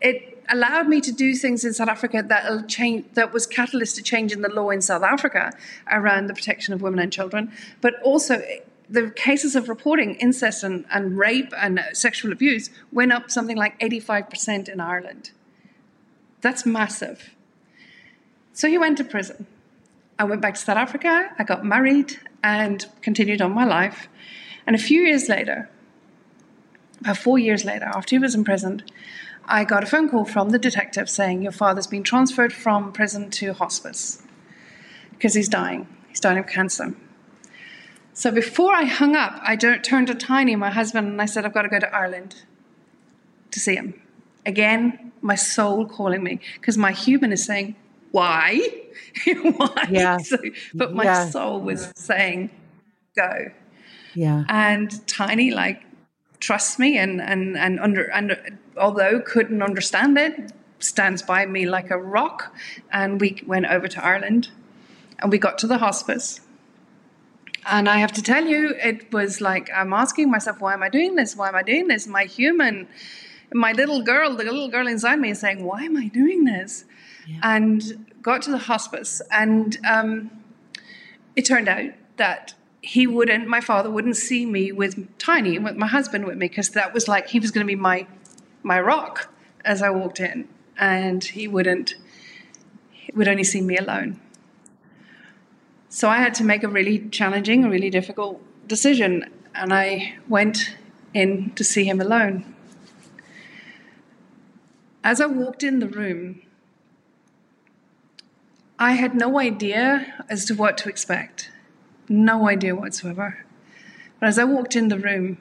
It allowed me to do things in South Africa that change that was catalyst to change in the law in South Africa around the protection of women and children. But also the cases of reporting incest and, and rape and sexual abuse went up something like 85% in Ireland. That's massive. So he went to prison. I went back to South Africa, I got married, and continued on my life. And a few years later, about four years later, after he was imprisoned, I got a phone call from the detective saying, Your father's been transferred from prison to hospice because he's dying. He's dying of cancer. So before I hung up, I turned to Tiny, my husband, and I said, I've got to go to Ireland to see him. Again, my soul calling me because my human is saying, Why? Why? Yeah. So, but my yeah. soul was saying, Go. Yeah. And Tiny, like, trusts me and, and, and under, and although couldn't understand it, stands by me like a rock. And we went over to Ireland and we got to the hospice and I have to tell you, it was like I'm asking myself, why am I doing this? Why am I doing this? My human, my little girl, the little girl inside me is saying, why am I doing this? Yeah. And got to the hospice, and um, it turned out that he wouldn't, my father wouldn't see me with Tiny, with my husband with me, because that was like he was going to be my my rock as I walked in, and he wouldn't, he would only see me alone. So I had to make a really challenging, really difficult decision, and I went in to see him alone. As I walked in the room, I had no idea as to what to expect. No idea whatsoever. But as I walked in the room,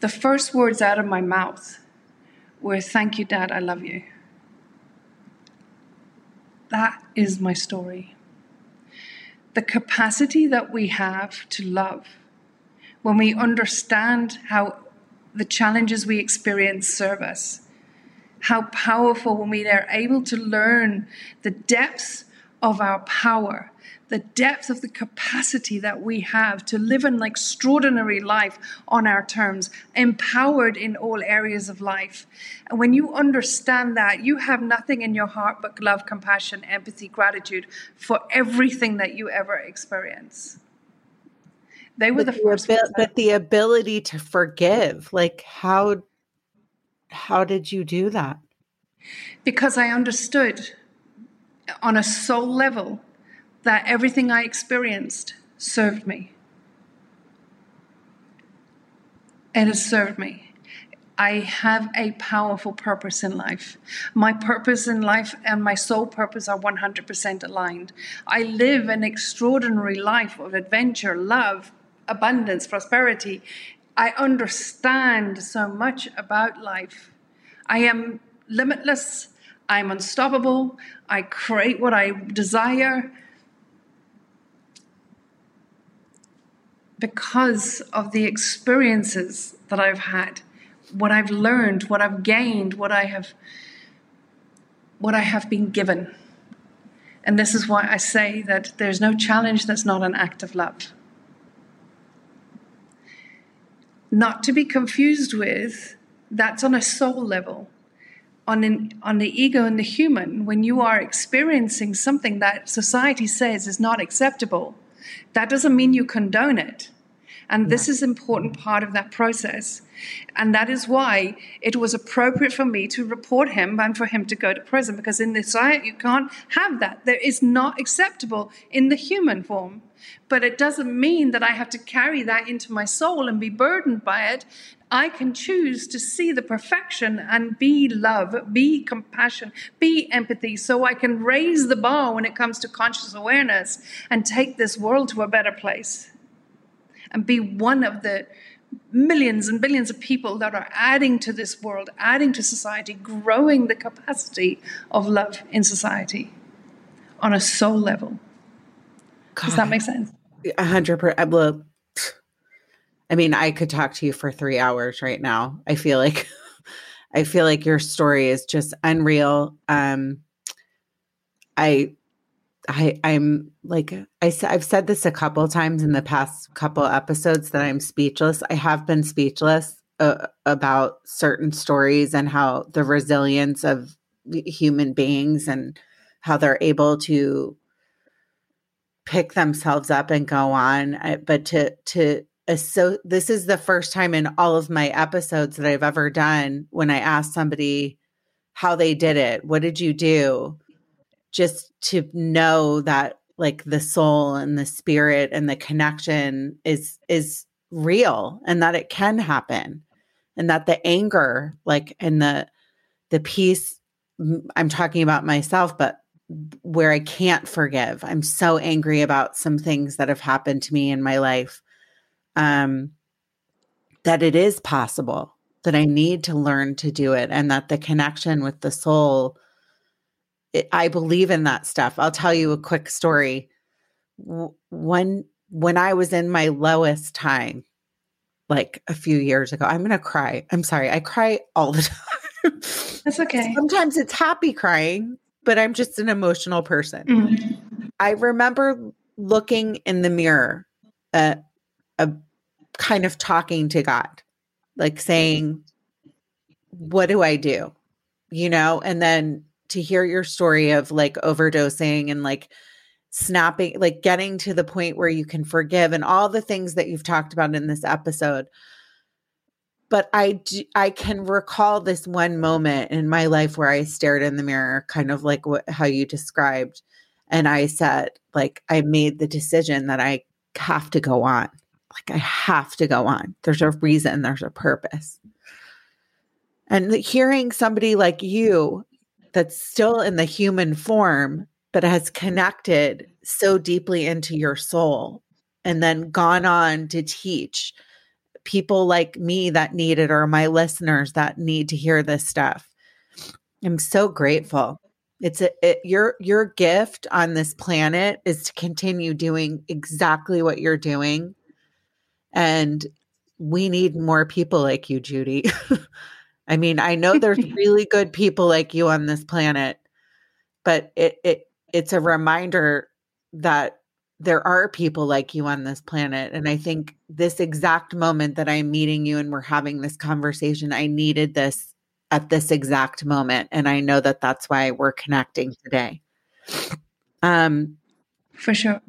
the first words out of my mouth were, Thank you, Dad, I love you. That is my story the capacity that we have to love, when we understand how the challenges we experience serve us, how powerful when we are able to learn the depths of our power the depth of the capacity that we have to live an extraordinary life on our terms, empowered in all areas of life. And when you understand that, you have nothing in your heart but love, compassion, empathy, gratitude for everything that you ever experience. They were but the, first. Abil- but the ability to forgive, like how how did you do that? Because I understood on a soul level that everything I experienced served me. It has served me. I have a powerful purpose in life. My purpose in life and my soul purpose are 100% aligned. I live an extraordinary life of adventure, love, abundance, prosperity. I understand so much about life. I am limitless. I'm unstoppable. I create what I desire. Because of the experiences that I've had, what I've learned, what I've gained, what I have what I have been given. And this is why I say that there's no challenge that's not an act of love. Not to be confused with that's on a soul level. On, an, on the ego and the human, when you are experiencing something that society says is not acceptable, that doesn't mean you condone it. And this is an important part of that process. And that is why it was appropriate for me to report him and for him to go to prison because in this society you can't have that. There is not acceptable in the human form. But it doesn't mean that I have to carry that into my soul and be burdened by it. I can choose to see the perfection and be love, be compassion, be empathy, so I can raise the bar when it comes to conscious awareness and take this world to a better place and be one of the millions and billions of people that are adding to this world, adding to society, growing the capacity of love in society on a soul level. God, Does that make sense? A hundred percent. Well, I mean, I could talk to you for three hours right now. I feel like, I feel like your story is just unreal. Um, I I I'm like I I've said this a couple times in the past couple episodes that I'm speechless. I have been speechless uh, about certain stories and how the resilience of human beings and how they're able to pick themselves up and go on. But to to so this is the first time in all of my episodes that I've ever done when I ask somebody how they did it. What did you do? Just to know that like the soul and the spirit and the connection is is real and that it can happen and that the anger like and the the peace i'm talking about myself but where I can't forgive. I'm so angry about some things that have happened to me in my life. Um, that it is possible that I need to learn to do it and that the connection with the soul it, I believe in that stuff. I'll tell you a quick story. When when I was in my lowest time like a few years ago, I'm going to cry. I'm sorry. I cry all the time. That's okay. Sometimes it's happy crying, but I'm just an emotional person. Mm-hmm. I remember looking in the mirror, uh, a kind of talking to God, like saying, What do I do? You know, and then to hear your story of like overdosing and like snapping, like getting to the point where you can forgive and all the things that you've talked about in this episode but I do, I can recall this one moment in my life where I stared in the mirror, kind of like what how you described, and I said, like, I made the decision that I have to go on. Like, I have to go on. There's a reason. There's a purpose. And hearing somebody like you, that's still in the human form, but has connected so deeply into your soul, and then gone on to teach people like me that need it or my listeners that need to hear this stuff. I'm so grateful. It's a it, your your gift on this planet is to continue doing exactly what you're doing. And we need more people like you, Judy. I mean, I know there's really good people like you on this planet, but it it it's a reminder that there are people like you on this planet. And I think this exact moment that I'm meeting you and we're having this conversation, I needed this at this exact moment. And I know that that's why we're connecting today. Um, For sure.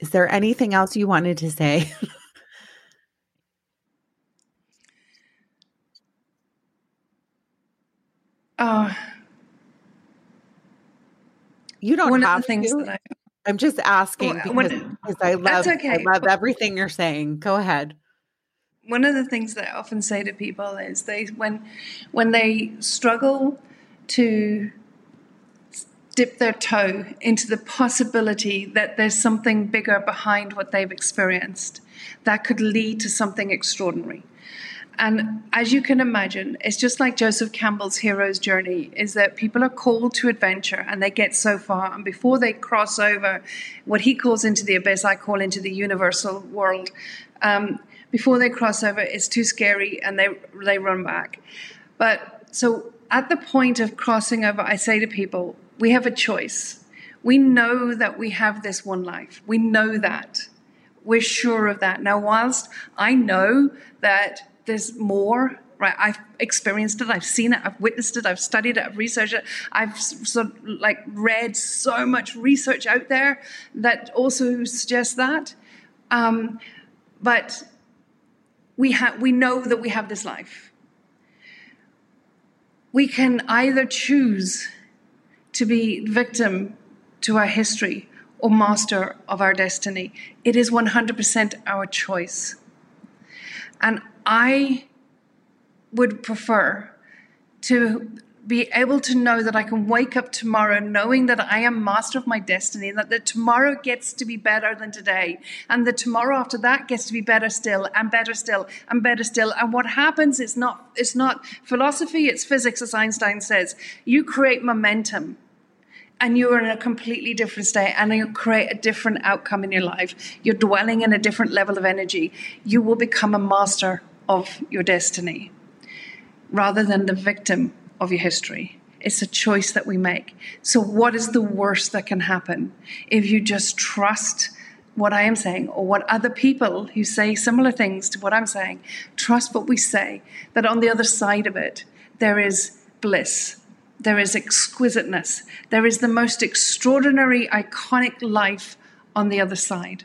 Is there anything else you wanted to say? Oh, you don't one have of the things to. that I I'm just asking because, when, because I love okay. I love everything you're saying. Go ahead. One of the things that I often say to people is they when when they struggle to dip their toe into the possibility that there's something bigger behind what they've experienced that could lead to something extraordinary. And as you can imagine, it's just like Joseph Campbell's hero's journey is that people are called to adventure and they get so far. And before they cross over what he calls into the abyss, I call into the universal world. Um, before they cross over, it's too scary and they, they run back. But so at the point of crossing over, I say to people, we have a choice. We know that we have this one life. We know that. We're sure of that. Now, whilst I know that there's more right? I've experienced it i've seen it i've witnessed it i've studied it i've researched it. I've sort of like read so much research out there that also suggests that. Um, but we have we know that we have this life. We can either choose to be victim to our history or master of our destiny. It is 100% our choice and I would prefer to be able to know that I can wake up tomorrow knowing that I am master of my destiny, and that the tomorrow gets to be better than today, and the tomorrow after that gets to be better still, and better still, and better still. And what happens is not it's not philosophy, it's physics, as Einstein says. You create momentum and you are in a completely different state and you create a different outcome in your life. You're dwelling in a different level of energy. You will become a master of your destiny rather than the victim of your history. It's a choice that we make. So, what is the worst that can happen if you just trust what I am saying or what other people who say similar things to what I'm saying trust what we say? That on the other side of it, there is bliss, there is exquisiteness, there is the most extraordinary, iconic life on the other side.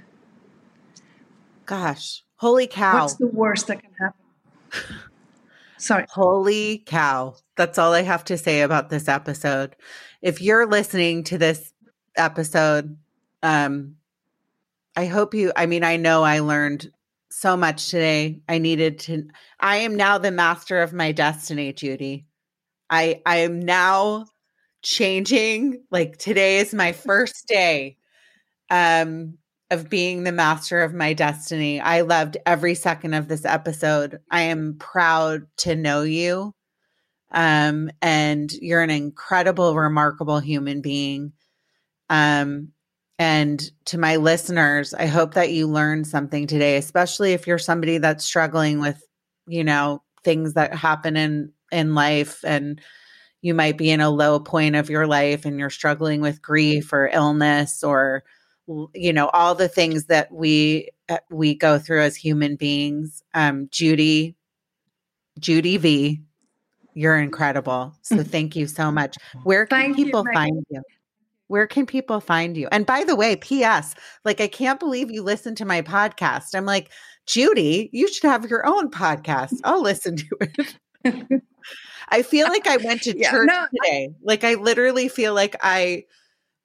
Gosh, Holy cow. What's the worst that can happen? Sorry. Holy cow. That's all I have to say about this episode. If you're listening to this episode, um, I hope you, I mean, I know I learned so much today. I needed to, I am now the master of my destiny, Judy. I, I am now changing. Like today is my first day um of being the master of my destiny. I loved every second of this episode. I am proud to know you. Um and you're an incredible remarkable human being. Um and to my listeners, I hope that you learned something today, especially if you're somebody that's struggling with, you know, things that happen in in life and you might be in a low point of your life and you're struggling with grief or illness or you know all the things that we uh, we go through as human beings. Um judy judy v you're incredible. So thank you so much. Where can Thank people Megan. find you? Where can people find you? And by the way ps like i can't believe you listen to my podcast. I'm like judy you should have your own podcast. I'll listen to it I feel like I went to Yeah, church no, I- today. Like I literally feel like I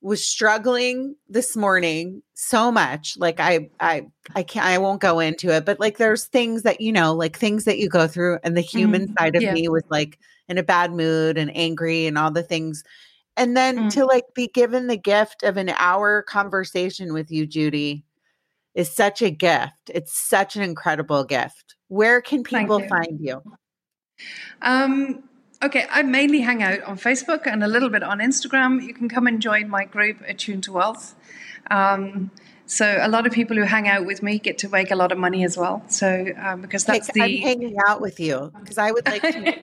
was struggling this morning so much. Like I I I can't I won't go into it, but like there's things that you know, like things that you go through and the human Mm, side of yeah. me was like in a bad mood and angry and all the things. And then Mm. to like be given the gift of an hour conversation with you, Judy, is such a gift. It's such an incredible gift. Where can people you. find you? Um, okay, I mainly hang out on Facebook and a little bit on Instagram. You can come and join my group, Attune to Wealth. Um, so a lot of people who hang out with me get to make a lot of money as well. So um, because that's Like, the I'm hanging out with you because I would like to.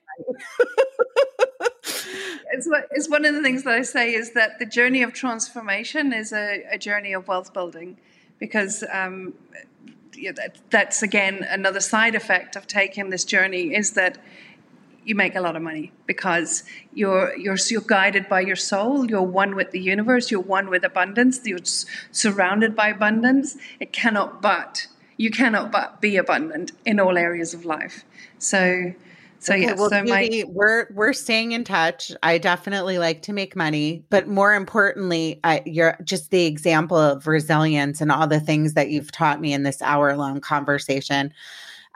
it's, what- it's one of the things that I say is that the journey of transformation is a, a journey of wealth building because um, that's again another side effect of taking this journey is that you make a lot of money because you're you're you're guided by your soul. You're one with the universe. You're one with abundance. You're surrounded by abundance. It cannot but you cannot but be abundant in all areas of life. So, so Okay, yeah. well, so my Judy, we're we're staying in touch. I definitely like to make money, but more importantly, I, you're just the example of resilience and all the things that you've taught me in this hour long conversation.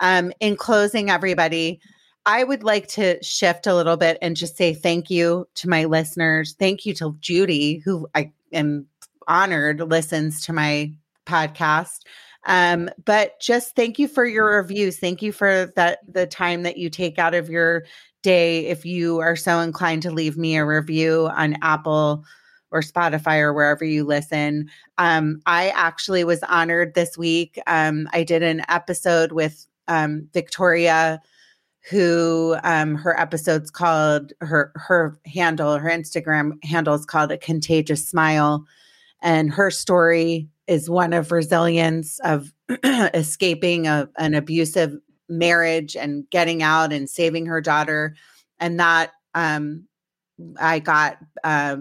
Um, in closing, everybody, I would like to shift a little bit and just say thank you to my listeners. Thank you to Judy, who I am honored listens to my podcast. Um, but just thank you for your reviews. Thank you for that the time that you take out of your day. If you are so inclined to leave me a review on Apple or Spotify or wherever you listen. Um, I actually was honored this week. Um, I did an episode with um, Victoria who um her episode's called her her handle her instagram handle is called a contagious smile and her story is one of resilience of escaping a, an abusive marriage and getting out and saving her daughter. And that um i got uh,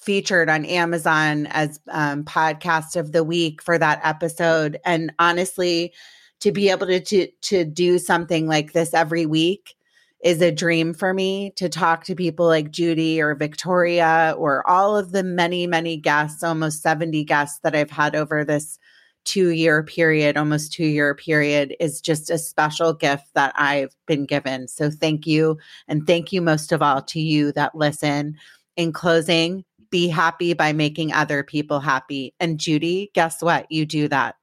featured on amazon as um, podcast of the week for that episode. And honestly to be able to, to to do something like this every week is a dream for me to talk to people like Judy or Victoria or all of the many many guests almost 70 guests that I've had over this 2 year period almost 2 year period is just a special gift that I've been given. So thank you and thank you most of all to you that listen. In closing be happy by making other people happy. And Judy guess what? You do that.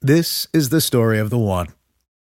This is the story of the one.